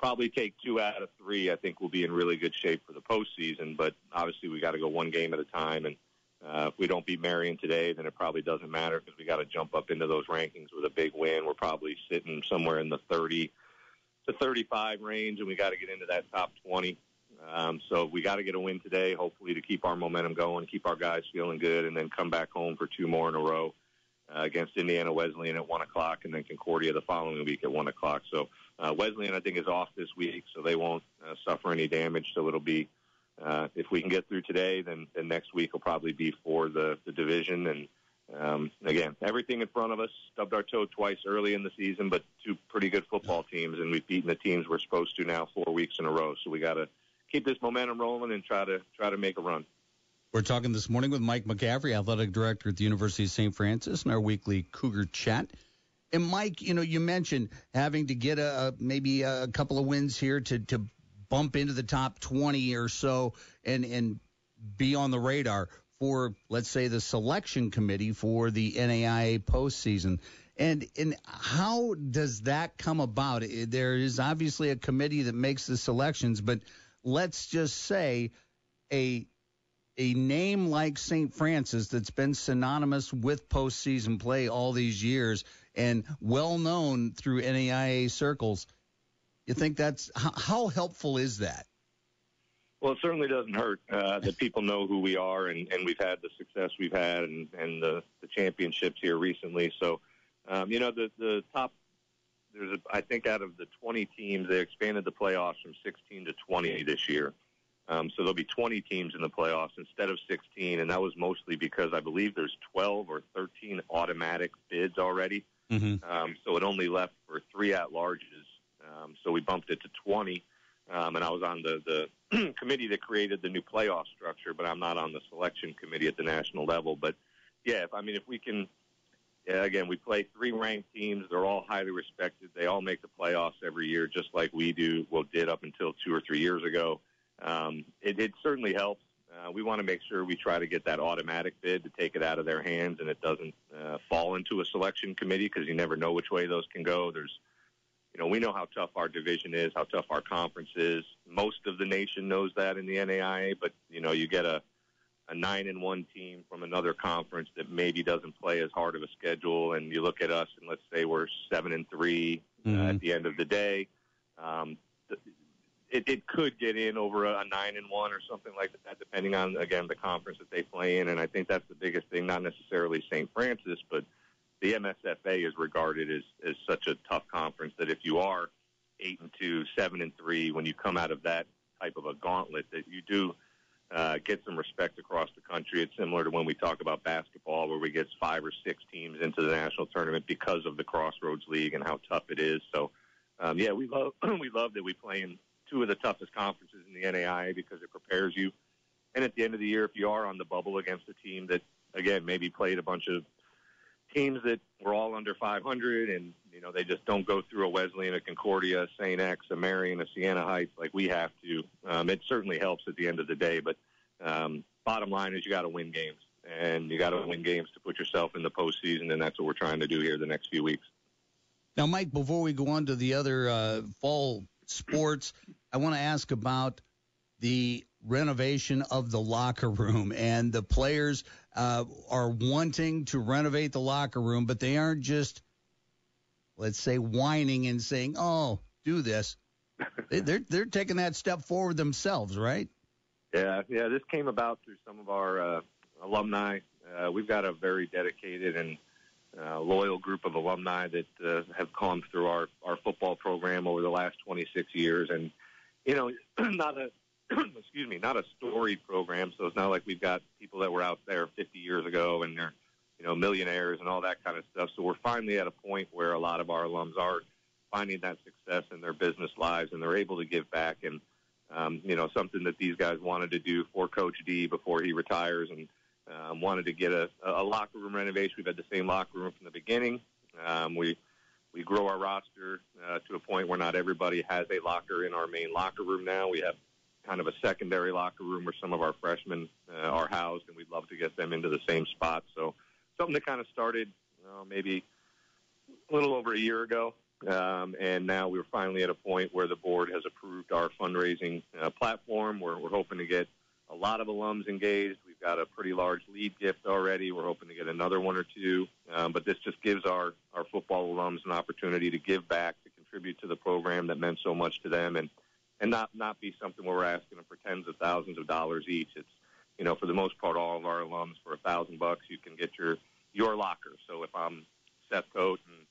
probably take two out of three, I think we'll be in really good shape for the postseason. But obviously we got to go one game at a time. And uh, if we don't beat Marion today, then it probably doesn't matter because we got to jump up into those rankings with a big win. We're probably sitting somewhere in the 30 to 35 range, and we got to get into that top 20. Um, so we got to get a win today, hopefully to keep our momentum going, keep our guys feeling good, and then come back home for two more in a row uh, against Indiana Wesleyan at one o'clock, and then Concordia the following week at one o'clock. So uh, Wesleyan, I think, is off this week, so they won't uh, suffer any damage. So it'll be uh, if we can get through today, then, then next week will probably be for the, the division. And um, again, everything in front of us. Stubbed our toe twice early in the season, but two pretty good football teams, and we've beaten the teams we're supposed to now four weeks in a row. So we got to keep this momentum rolling and try to try to make a run. We're talking this morning with Mike McCaffrey, athletic director at the University of St. Francis, in our weekly Cougar Chat. And Mike, you know, you mentioned having to get a, maybe a couple of wins here to to bump into the top 20 or so and and be on the radar for let's say the selection committee for the NAIA postseason. And and how does that come about? There is obviously a committee that makes the selections, but let's just say a a name like St. Francis that's been synonymous with postseason play all these years and well known through NAIA circles. You think that's how, helpful is that? Well, it certainly doesn't hurt uh, that people know who we are, and, and we've had the success we've had, and, and the, the championships here recently. So, um, you know, the the top there's a, I think out of the 20 teams, they expanded the playoffs from 16 to 20 this year. Um, so there'll be 20 teams in the playoffs instead of 16, and that was mostly because I believe there's 12 or 13 automatic bids already. Mm-hmm. Um, so it only left for three at larges Um, so we bumped it to 20. Um, and I was on the, the committee that created the new playoff structure, but I'm not on the selection committee at the national level. But yeah, if, I mean, if we can, yeah, again, we play three ranked teams. They're all highly respected. They all make the playoffs every year, just like we do, well, did up until two or three years ago. Um, it, it certainly helps. Uh, we want to make sure we try to get that automatic bid to take it out of their hands and it doesn't uh, fall into a selection committee because you never know which way those can go. There's you know, we know how tough our division is, how tough our conference is. Most of the nation knows that in the NAIA, but you know, you get a a nine and one team from another conference that maybe doesn't play as hard of a schedule, and you look at us and let's say we're seven and 3 Mm-hmm. uh, at the end of the day. Um, th- it, it could get in over a, a nine and one or something like that, depending on again the conference that they play in. And I think that's the biggest thing, not necessarily St. Francis, but the MSFA is regarded as, as such a tough conference that if you are eight and two, seven and three, when you come out of that type of a gauntlet, that you do uh, get some respect across the country. It's similar to when we talk about basketball, where we get five or six teams into the national tournament because of the Crossroads League and how tough it is. So, um, yeah, we love we love that we play in two of the toughest conferences in the NAIA because it prepares you. And at the end of the year, if you are on the bubble against a team that again maybe played a bunch of teams that were all under 500 and you know they just don't go through a Wesleyan, a Concordia, a St. X, a Marion, a Siena Heights like we have to. Um, it certainly helps at the end of the day, but um, bottom line is you got to win games and you got to win games to put yourself in the postseason, and that's what we're trying to do here the next few weeks. Now, Mike, before we go on to the other uh, fall sports, I want to ask about the renovation of the locker room. And the players uh, are wanting to renovate the locker room, but they aren't just, let's say, whining and saying, oh, do this. They- they're, they're taking that step forward themselves, right? Yeah, yeah. This came about through some of our uh, alumni. Uh, we've got a very dedicated and loyal group of alumni that uh, have come through our our football program over the last 26 years, and you know, not a excuse me, not a storied program. So it's not like we've got people that were out there 50 years ago and they're you know millionaires and all that kind of stuff. So we're finally at a point where a lot of our alums are finding that success in their business lives and they're able to give back and um, you know, something that these guys wanted to do for Coach D before he retires, and um, wanted to get a, a locker room renovation. We've had the same locker room from the beginning. Um, we we grow our roster uh, to a point where not everybody has a locker in our main locker room now. We have kind of a secondary locker room where some of our freshmen uh, are housed, and we'd love to get them into the same spot. So something that kind of started uh, maybe a little over a year ago. Um, and now we're finally at a point where the board has approved our fundraising uh, platform. We're, we're hoping to get a lot of alums engaged. We've got a pretty large lead gift already. We're hoping to get another one or two. Um, but this just gives our, our football alums an opportunity to give back, to contribute to the program that meant so much to them, and, and not, not be something where we're asking them for tens of thousands of dollars each. It's, you know, for the most part, all of our alums for a thousand bucks, you can get your, your locker. So if I'm Seth Coate and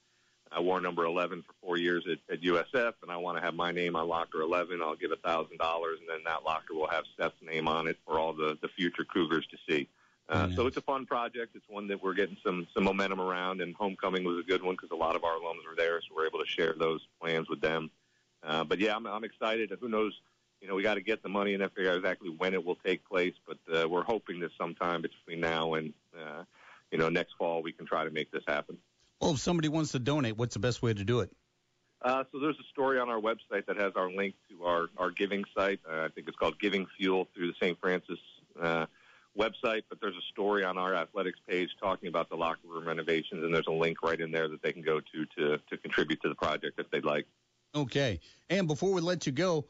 I wore number 11 for four years at, at USF, and I want to have my name on locker 11. I'll give a thousand dollars, and then that locker will have Seth's name on it for all the the future Cougars to see. Uh, So it's a fun project. It's one that we're getting some some momentum around, and homecoming was a good one because a lot of our alums were there, so we're able to share those plans with them. Uh, but yeah, I'm, I'm excited. Who knows? You know, we got to get the money and then figure out exactly when it will take place. But uh, we're hoping that sometime between now and uh, you know next fall we can try to make this happen. Well, if somebody wants to donate, what's the best way to do it? Uh, so there's a story on our website that has our link to our, our giving site. Uh, I think it's called Giving Fuel through the St. Francis uh, website. But there's a story on our athletics page talking about the locker room renovations, and there's a link right in there that they can go to to, to contribute to the project if they'd like. Okay. And before we let you go,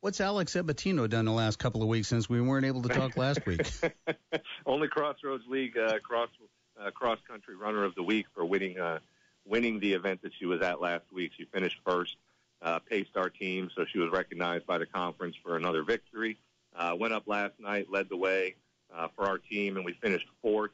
what's Alex Ebatino done the last couple of weeks since we weren't able to talk last week? Only Crossroads League uh, cross uh, cross country runner of the week for winning uh, winning the event that she was at last week. She finished first, uh, paced our team, so she was recognized by the conference for another victory. Uh, went up last night, led the way uh, for our team, and we finished fourth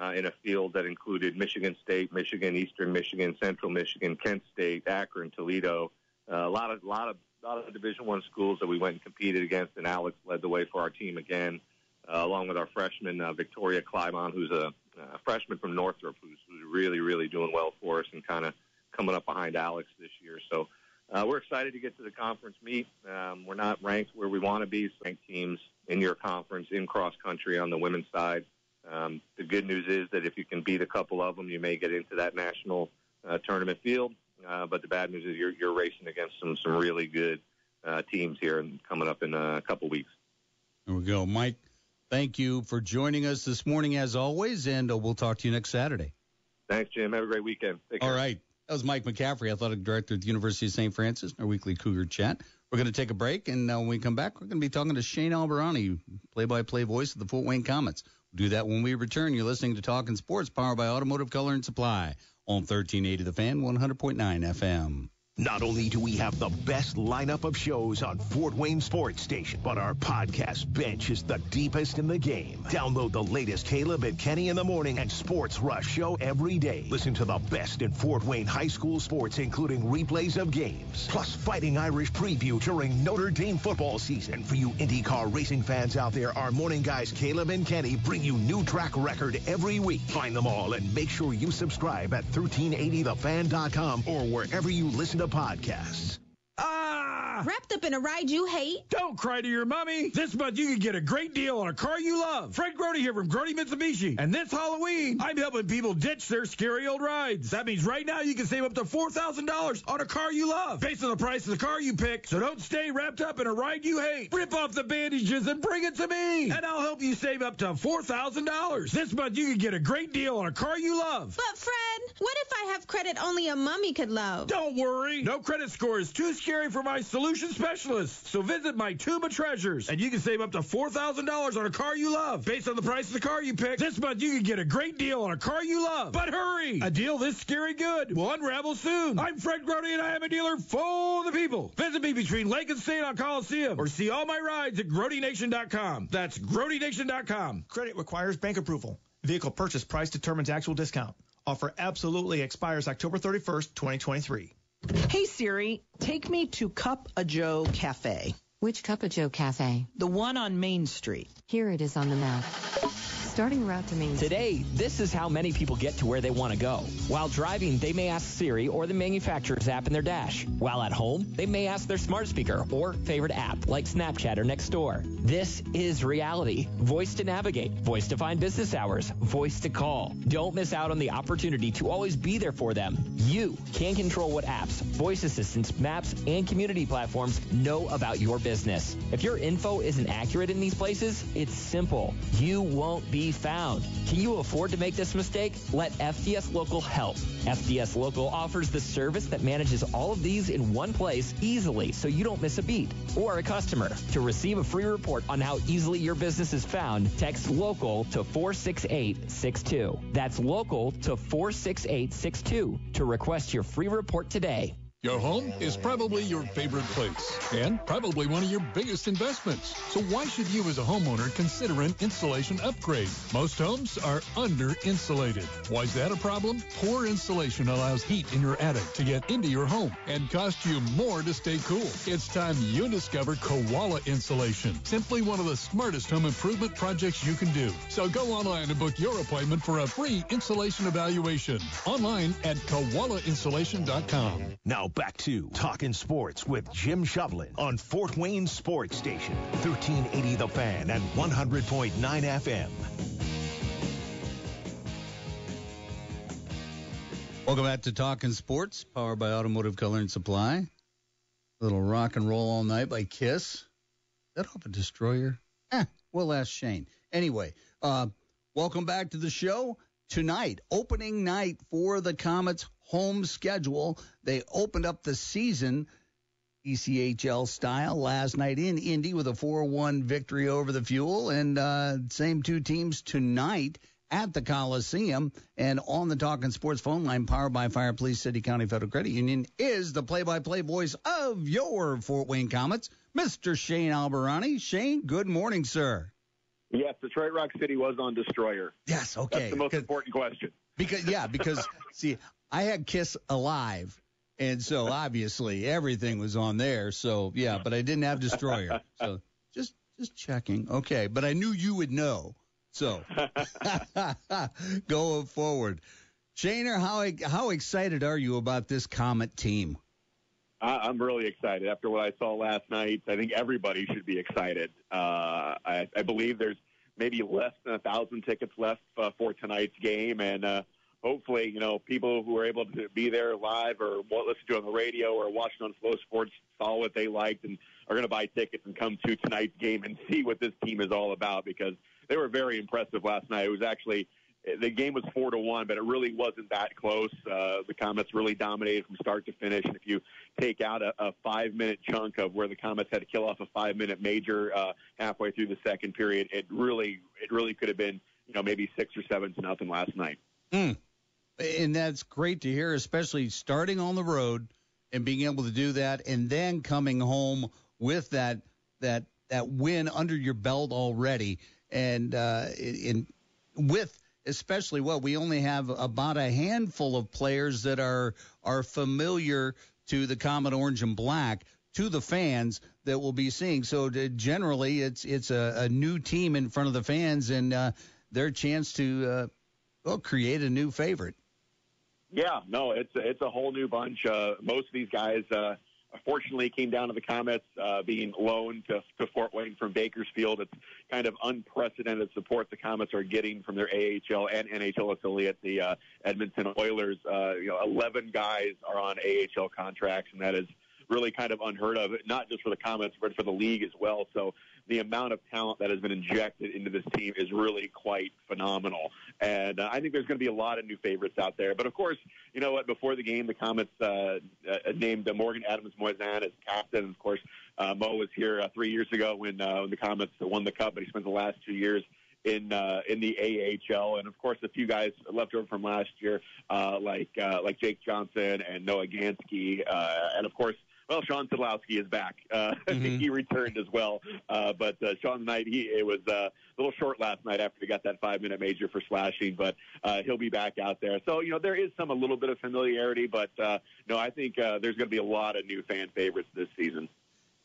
uh, in a field that included Michigan State, Michigan, Eastern Michigan, Central Michigan, Kent State, Akron, Toledo. Uh, a lot of lot of lot of Division One schools that we went and competed against, and Alex led the way for our team again, uh, along with our freshman uh, Victoria Clybon, who's a uh, freshman from Northrop, who's, who's really really doing well for us and kind of coming up behind Alex this year. So uh, we're excited to get to the conference meet. Um, we're not ranked where we want to be. So ranked teams in your conference in cross country on the women's side. Um, the good news is that if you can beat a couple of them, you may get into that national uh, tournament field. Uh, but the bad news is you're, you're racing against some some really good uh, teams here and coming up in a couple weeks. There we go, Mike. Thank you for joining us this morning, as always, and uh, we'll talk to you next Saturday. Thanks, Jim. Have a great weekend. Take care. All right. That was Mike McCaffrey, athletic director at the University of St. Francis, our weekly Cougar chat. We're going to take a break, and uh, when we come back, we're going to be talking to Shane Albahrani, play-by-play voice of the Fort Wayne Komets. We'll do that when we return. You're listening to Talking Sports, powered by Automotive Color and Supply on 1380 The Fan, 100.9 FM. Not only do we have the best lineup of shows on Fort Wayne Sports Station, but our podcast bench is the deepest in the game. Download the latest Caleb and Kenny in the morning and Sports Rush show every day. Listen to the best in Fort Wayne high school sports, including replays of games, plus Fighting Irish preview during Notre Dame football season. For you IndyCar racing fans out there, our morning guys Caleb and Kenny bring you new track record every week. Find them all and make sure you subscribe at 1380thefan.com or wherever you listen to podcasts. Ah! Wrapped up in a ride you hate? Don't cry to your mommy. This month you can get a great deal on a car you love. Fred Grody here from Grody Mitsubishi. And this Halloween, I'm helping people ditch their scary old rides. That means right now you can save up to $4,000 on a car you love based on the price of the car you pick. So don't stay wrapped up in a ride you hate. Rip off the bandages and bring it to me. And I'll help you save up to $4,000. This month you can get a great deal on a car you love. But Fred, what if I have credit only a mummy could love? Don't worry. No credit score is too scary for my solution specialist. So visit my Tuba Treasures and you can save up to $4,000 on a car you love. Based on the price of the car you pick, this month you can get a great deal on a car you love. But hurry! A deal this scary good will unravel soon. I'm Fred Grody and I am a dealer for the people. Visit me between Lake and State on Coliseum or see all my rides at GrodyNation.com. That's GrodyNation.com. Credit requires bank approval. Vehicle purchase price determines actual discount. Offer absolutely expires October 31st, 2023. Hey Siri, take me to Cup a Joe Cafe. Which Cup of Joe Cafe? The one on Main Street. Here it is on the map. Starting route to Street. Today, this is how many people get to where they want to go. While driving, they may ask Siri or the manufacturer's app in their dash. While at home, they may ask their smart speaker or favorite app like Snapchat or Nextdoor. This is reality. Voice to navigate, voice to find business hours, voice to call. Don't miss out on the opportunity to always be there for them. You can control what apps, voice assistants, maps, and community platforms know about your business. If your info isn't accurate in these places, it's simple. You won't be found. Can you afford to make this mistake? Let FDS Local help. FDS Local offers the service that manages all of these in one place easily so you don't miss a beat. Or a customer. To receive a free report on how easily your business is found, text local to 46862. That's local to 46862 to request your free report today. Your home is probably your favorite place and probably one of your biggest investments. So why should you as a homeowner consider an insulation upgrade? Most homes are under insulated. Why is that a problem? Poor insulation allows heat in your attic to get into your home and cost you more to stay cool. It's time you discover Koala Insulation. Simply one of the smartest home improvement projects you can do. So go online and book your appointment for a free insulation evaluation. Online at koalainsulation.com. Now back to Talking Sports with Jim Shovlin on Fort Wayne Sports Station, 1380 The Fan and 100.9 FM. Welcome back to Talking Sports, powered by Automotive Color and Supply. A little rock and roll all night by Kiss. That off a destroyer? Eh, we'll ask Shane. Anyway, uh, welcome back to the show. Tonight, opening night for the Komets home schedule. They opened up the season ECHL style last night in Indy with a 4-1 victory over the Fuel, and uh, same two teams tonight at the Coliseum and on the Talking Sports phone line, powered by Fire Police City County Federal Credit Union, is the play-by-play voice of your Fort Wayne Komets, Mr. Shane Albahrani. Shane, good morning, sir. Yes, Detroit Rock City was on Destroyer. Yes, okay. That's the most important question. Because yeah, because see, I had Kiss Alive, and so obviously everything was on there. So yeah, but I didn't have Destroyer. So just just checking. Okay, but I knew you would know. So going forward, Shaner, how how excited are you about this Komet team? I- I'm really excited after what I saw last night. I think everybody should be excited. Uh, I, I believe there's maybe less than a thousand tickets left uh, for tonight's game, and uh, hopefully, you know, people who are able to be there live or listen to on the radio or watching on Flow Sports saw what they liked and are going to buy tickets and come to tonight's game and see what this team is all about because they were very impressive last night. It was actually the game was four to one, but it really wasn't that close. Uh, the Komets really dominated from start to finish. And if you take out a, a five minute chunk of where the Komets had to kill off a five minute major uh, halfway through the second period, it really it really could have been you know maybe six or seven to nothing last night. Mm. And that's great to hear, especially starting on the road and being able to do that, and then coming home with that that that win under your belt already, and uh, in with especially what we only have about a handful of players that are are familiar to the common Orange and Black to the fans that we'll be seeing. So to, generally, it's it's a, a, new team in front of the fans and uh, their chance to uh, well create a new favorite. Yeah, no, it's it's a whole new bunch. Uh, most of these guys, uh, fortunately, came down to the Komets, uh, being loaned to, to Fort Wayne from Bakersfield. It's kind of unprecedented support the Komets are getting from their AHL and NHL affiliate, the uh, Edmonton Oilers. Uh, you know, 11 guys are on AHL contracts, and that is really kind of unheard of, not just for the Komets, but for the league as well. So the amount of talent that has been injected into this team is really quite phenomenal. And uh, I think there's going to be a lot of new favorites out there. But of course, you know what? Before the game, the Komets uh, uh, named uh, Morgan Adams Moisan as captain. And of course, uh, Mo was here uh, three years ago when, uh, when the Komets won the Cup, but he spent the last two years in uh, in the AHL, and of course a few guys left over from last year, uh, like uh, like Jake Johnson and Noah Ganske, uh, and of course well, Shawn Szydlowski is back. Uh, mm-hmm. he returned as well. Uh, but uh, Shawn Knight, he it was uh, a little short last night after he got that five minute major for slashing, but uh, he'll be back out there. So you know there is some a little bit of familiarity, but uh, no, I think uh, there's going to be a lot of new fan favorites this season.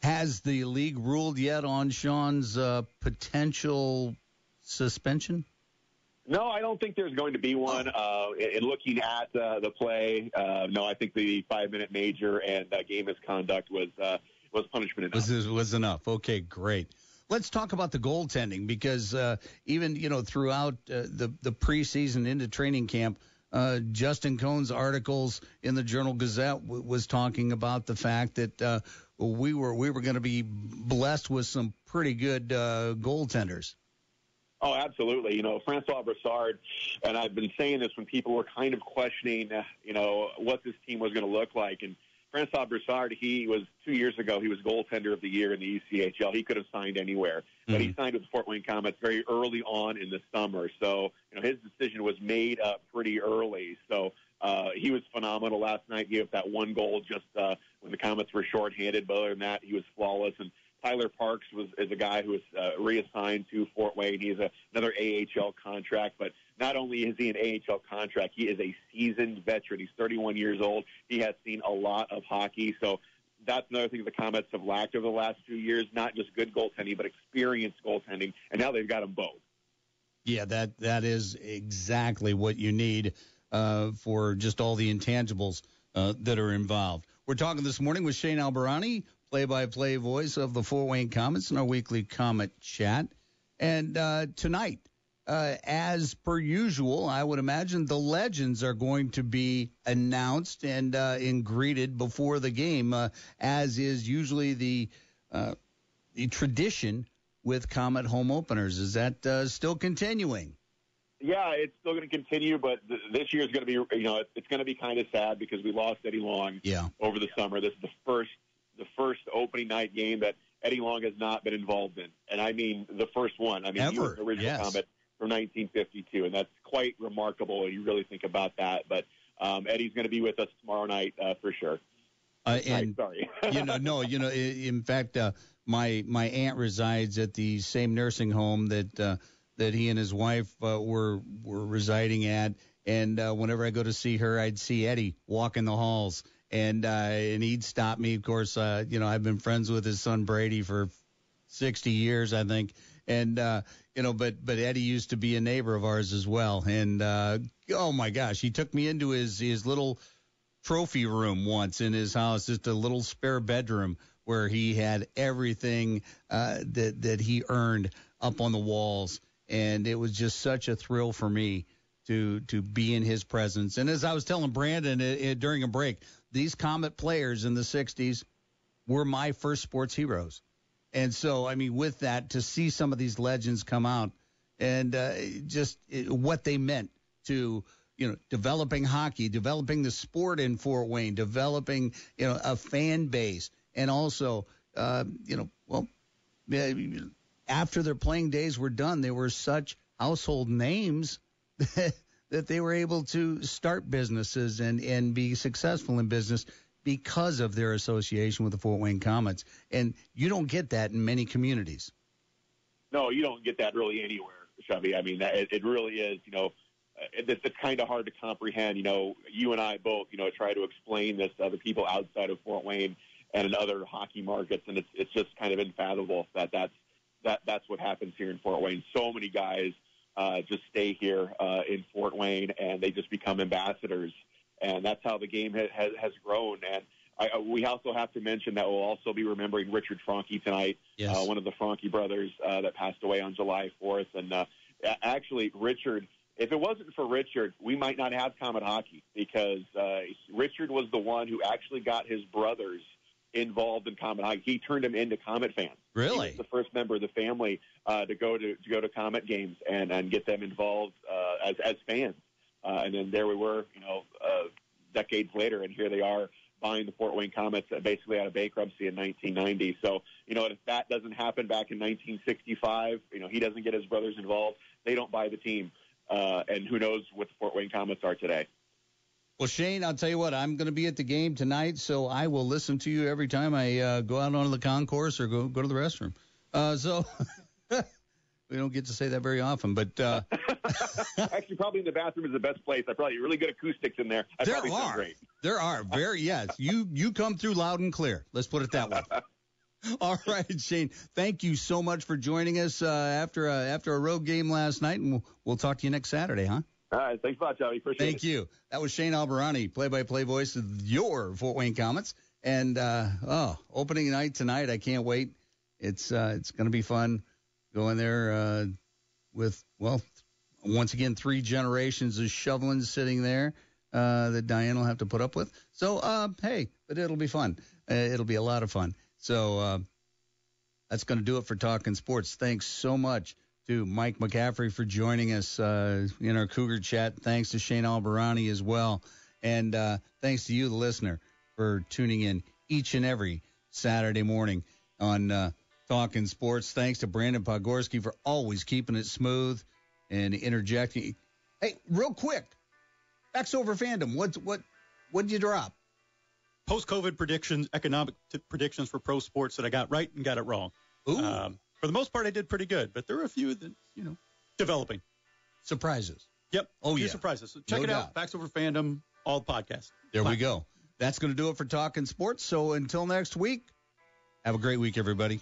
Has the league ruled yet on Shawn's uh, potential suspension? No, I don't think there's going to be one. Uh, in looking at uh, the play, uh, no, I think the five-minute major and uh, game misconduct was uh, was punishment enough. Was was enough? Okay, great. Let's talk about the goaltending because uh, even you know throughout uh, the the preseason into training camp, uh, Justin Cohn's articles in the Journal Gazette w- was talking about the fact that uh, we were we were going to be blessed with some pretty good uh, goaltenders. Oh, absolutely. You know, Francois Brassard, and I've been saying this when people were kind of questioning, uh, you know, what this team was going to look like. And Francois Brassard, he was two years ago, he was goaltender of the year in the ECHL. He could have signed anywhere, mm-hmm. but he signed with the Fort Wayne Komets very early on in the summer. So, you know, his decision was made up pretty early. So, uh, he was phenomenal last night. He gave that one goal just uh, when the Komets were shorthanded. But other than that, he was flawless. And Tyler Parks was is a guy who was uh, reassigned to Fort Wayne. He's a, another AHL contract, but not only is he an AHL contract, he is a seasoned veteran. He's 31 years old. He has seen a lot of hockey, so that's another thing the Komets have lacked over the last few years. Not just good goaltending, but experienced goaltending, and now they've got them both. Yeah, that that is exactly what you need uh, for just all the intangibles uh, that are involved. We're talking this morning with Shane Albahrani, play-by-play voice of the Fort Wayne Komets in our weekly Komet Chat. And uh, tonight, uh, as per usual, I would imagine the legends are going to be announced and uh, and greeted before the game, uh, as is usually the uh, the tradition with Komet home openers. Is that uh, still continuing? Yeah, it's still going to continue, but th- this year is going to be, you know, it's going to be kind of sad because we lost Eddie Long yeah. over the summer. This is the first the first opening night game that Eddie Long has not been involved in, and I mean the first one. I mean, Ever. the original yes. Komet from 1952, and that's quite remarkable when you really think about that. But um, Eddie's going to be with us tomorrow night uh, for sure. Uh, and sorry, you know, no, you know, in fact, uh, my my aunt resides at the same nursing home that uh, that he and his wife uh, were were residing at, and uh, whenever I go to see her, I'd see Eddie walk in the halls and uh, and he'd stop me. Of course, uh, you know I've been friends with his son Brady for 60 years, I think, and uh, you know, but but Eddie used to be a neighbor of ours as well, and uh, oh my gosh, he took me into his his little trophy room once in his house, just a little spare bedroom where he had everything uh, that that he earned up on the walls, and it was just such a thrill for me to to be in his presence. And as I was telling Brandon it, it, during a break, these Komet players in the '60s were my first sports heroes, and so I mean, with that, to see some of these legends come out and uh, just it, what they meant to you know developing hockey, developing the sport in Fort Wayne, developing you know a fan base, and also uh, you know well after their playing days were done, they were such household names that they were able to start businesses and, and be successful in business because of their association with the Fort Wayne Komets. And you don't get that in many communities. No, you don't get that really anywhere, Chevy. I mean, it, it really is, you know, it, it's kind of hard to comprehend. You know, you and I both, you know, try to explain this to other people outside of Fort Wayne and in other hockey markets, and it's it's just kind of unfathomable that that's that that's what happens here in Fort Wayne. So many guys uh, just stay here uh, in Fort Wayne, and they just become ambassadors, and that's how the game ha- has, has grown. And I, uh, we also have to mention that we'll also be remembering Richard Franke tonight, yes. uh, one of the Franke brothers uh, that passed away on July 4th. And uh, actually, Richard, if it wasn't for Richard, we might not have Komet hockey because uh, Richard was the one who actually got his brothers involved in Komet hockey. He turned them into Komet fans. Really, he was the first member of the family uh, to go to to go to Komet games and and get them involved uh, as as fans. Uh, and then there we were, you know, uh, decades later, and here they are buying the Fort Wayne Komets basically out of bankruptcy in 1990. So, you know, if that doesn't happen back in 1965, you know, he doesn't get his brothers involved, they don't buy the team. Uh, and who knows what the Fort Wayne Komets are today. Well, Shane, I'll tell you what, I'm going to be at the game tonight, so I will listen to you every time I uh, go out onto the concourse or go go to the restroom. Uh, so we don't get to say that very often, but uh, actually, probably in the bathroom is the best place. I probably really good acoustics in there. I there probably are. Great. There are very yes. You you come through loud and clear. Let's put it that way. All right, Shane. Thank you so much for joining us uh, after a, after a road game last night, and we'll, we'll talk to you next Saturday, huh? All right. Thanks a lot, Johnny. Appreciate Thank it. Thank you. That was Shane Albahrani, play-by-play voice of your Fort Wayne Komets. And uh, oh, opening night tonight, I can't wait. It's uh, it's going to be fun going there uh, with well, once again, three generations of shoveling sitting there uh, that Diane will have to put up with. So uh, hey, but it'll be fun. Uh, it'll be a lot of fun. So uh, that's going to do it for talking sports. Thanks so much to Mike McCaffrey for joining us uh, in our Cougar chat. Thanks to Shane Albahrani as well. And uh, thanks to you, the listener, for tuning in each and every Saturday morning on uh, Talking Sports. Thanks to Brandon Pogorski for always keeping it smooth and interjecting. Hey, real quick, Facts over fandom. What what what did you drop? Post-COVID predictions, economic t- predictions for pro sports that I got right and got it wrong. Ooh. Um, for the most part, I did pretty good, but there were a few that you know developing surprises. Yep. Oh a few yeah. surprises. So check No it doubt. out. Facts over fandom, all the podcasts. There we go. That's going to do it for Talking Sports. So until next week, have a great week, everybody.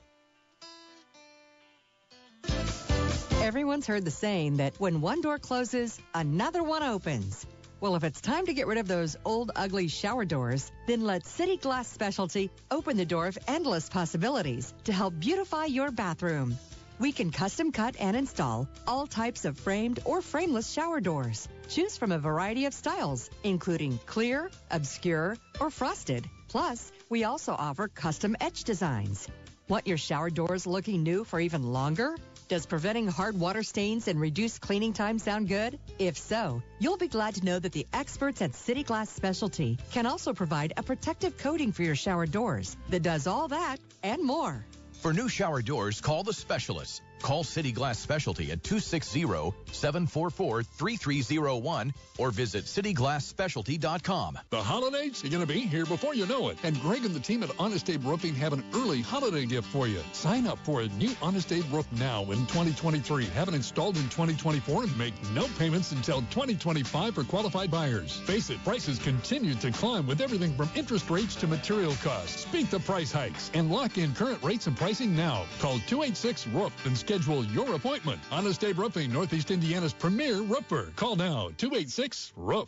Everyone's heard the saying that when one door closes, another one opens. Well, if it's time to get rid of those old, ugly shower doors, then let City Glass Specialty open the door of endless possibilities to help beautify your bathroom. We can custom cut and install all types of framed or frameless shower doors. Choose from a variety of styles, including clear, obscure, or frosted. Plus, we also offer custom etch designs. Want your shower doors looking new for even longer? Does preventing hard water stains and reduced cleaning time sound good? If so, you'll be glad to know that the experts at City Glass Specialty can also provide a protective coating for your shower doors that does all that and more. For new shower doors, call the specialists. Call City Glass Specialty at 260-744-3301 or visit cityglassspecialty.com. The holidays are going to be here before you know it. And Greg and the team at Honest Abe Roofing have an early holiday gift for you. Sign up for a new Honest Abe roof now in 2023. Have it installed in 2024 and make no payments until 2025 for qualified buyers. Face it, prices continue to climb with everything from interest rates to material costs. Beat the price hikes and lock in current rates and pricing now. Call 286-ROOF and schedule your appointment. Honest Abe Roofing, Northeast Indiana's premier roofer. Call now, 286-ROOF.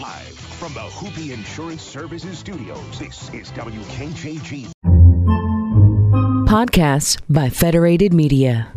Live from the Hoopy Insurance Services Studios, this is WKJG. Podcasts by Federated Media.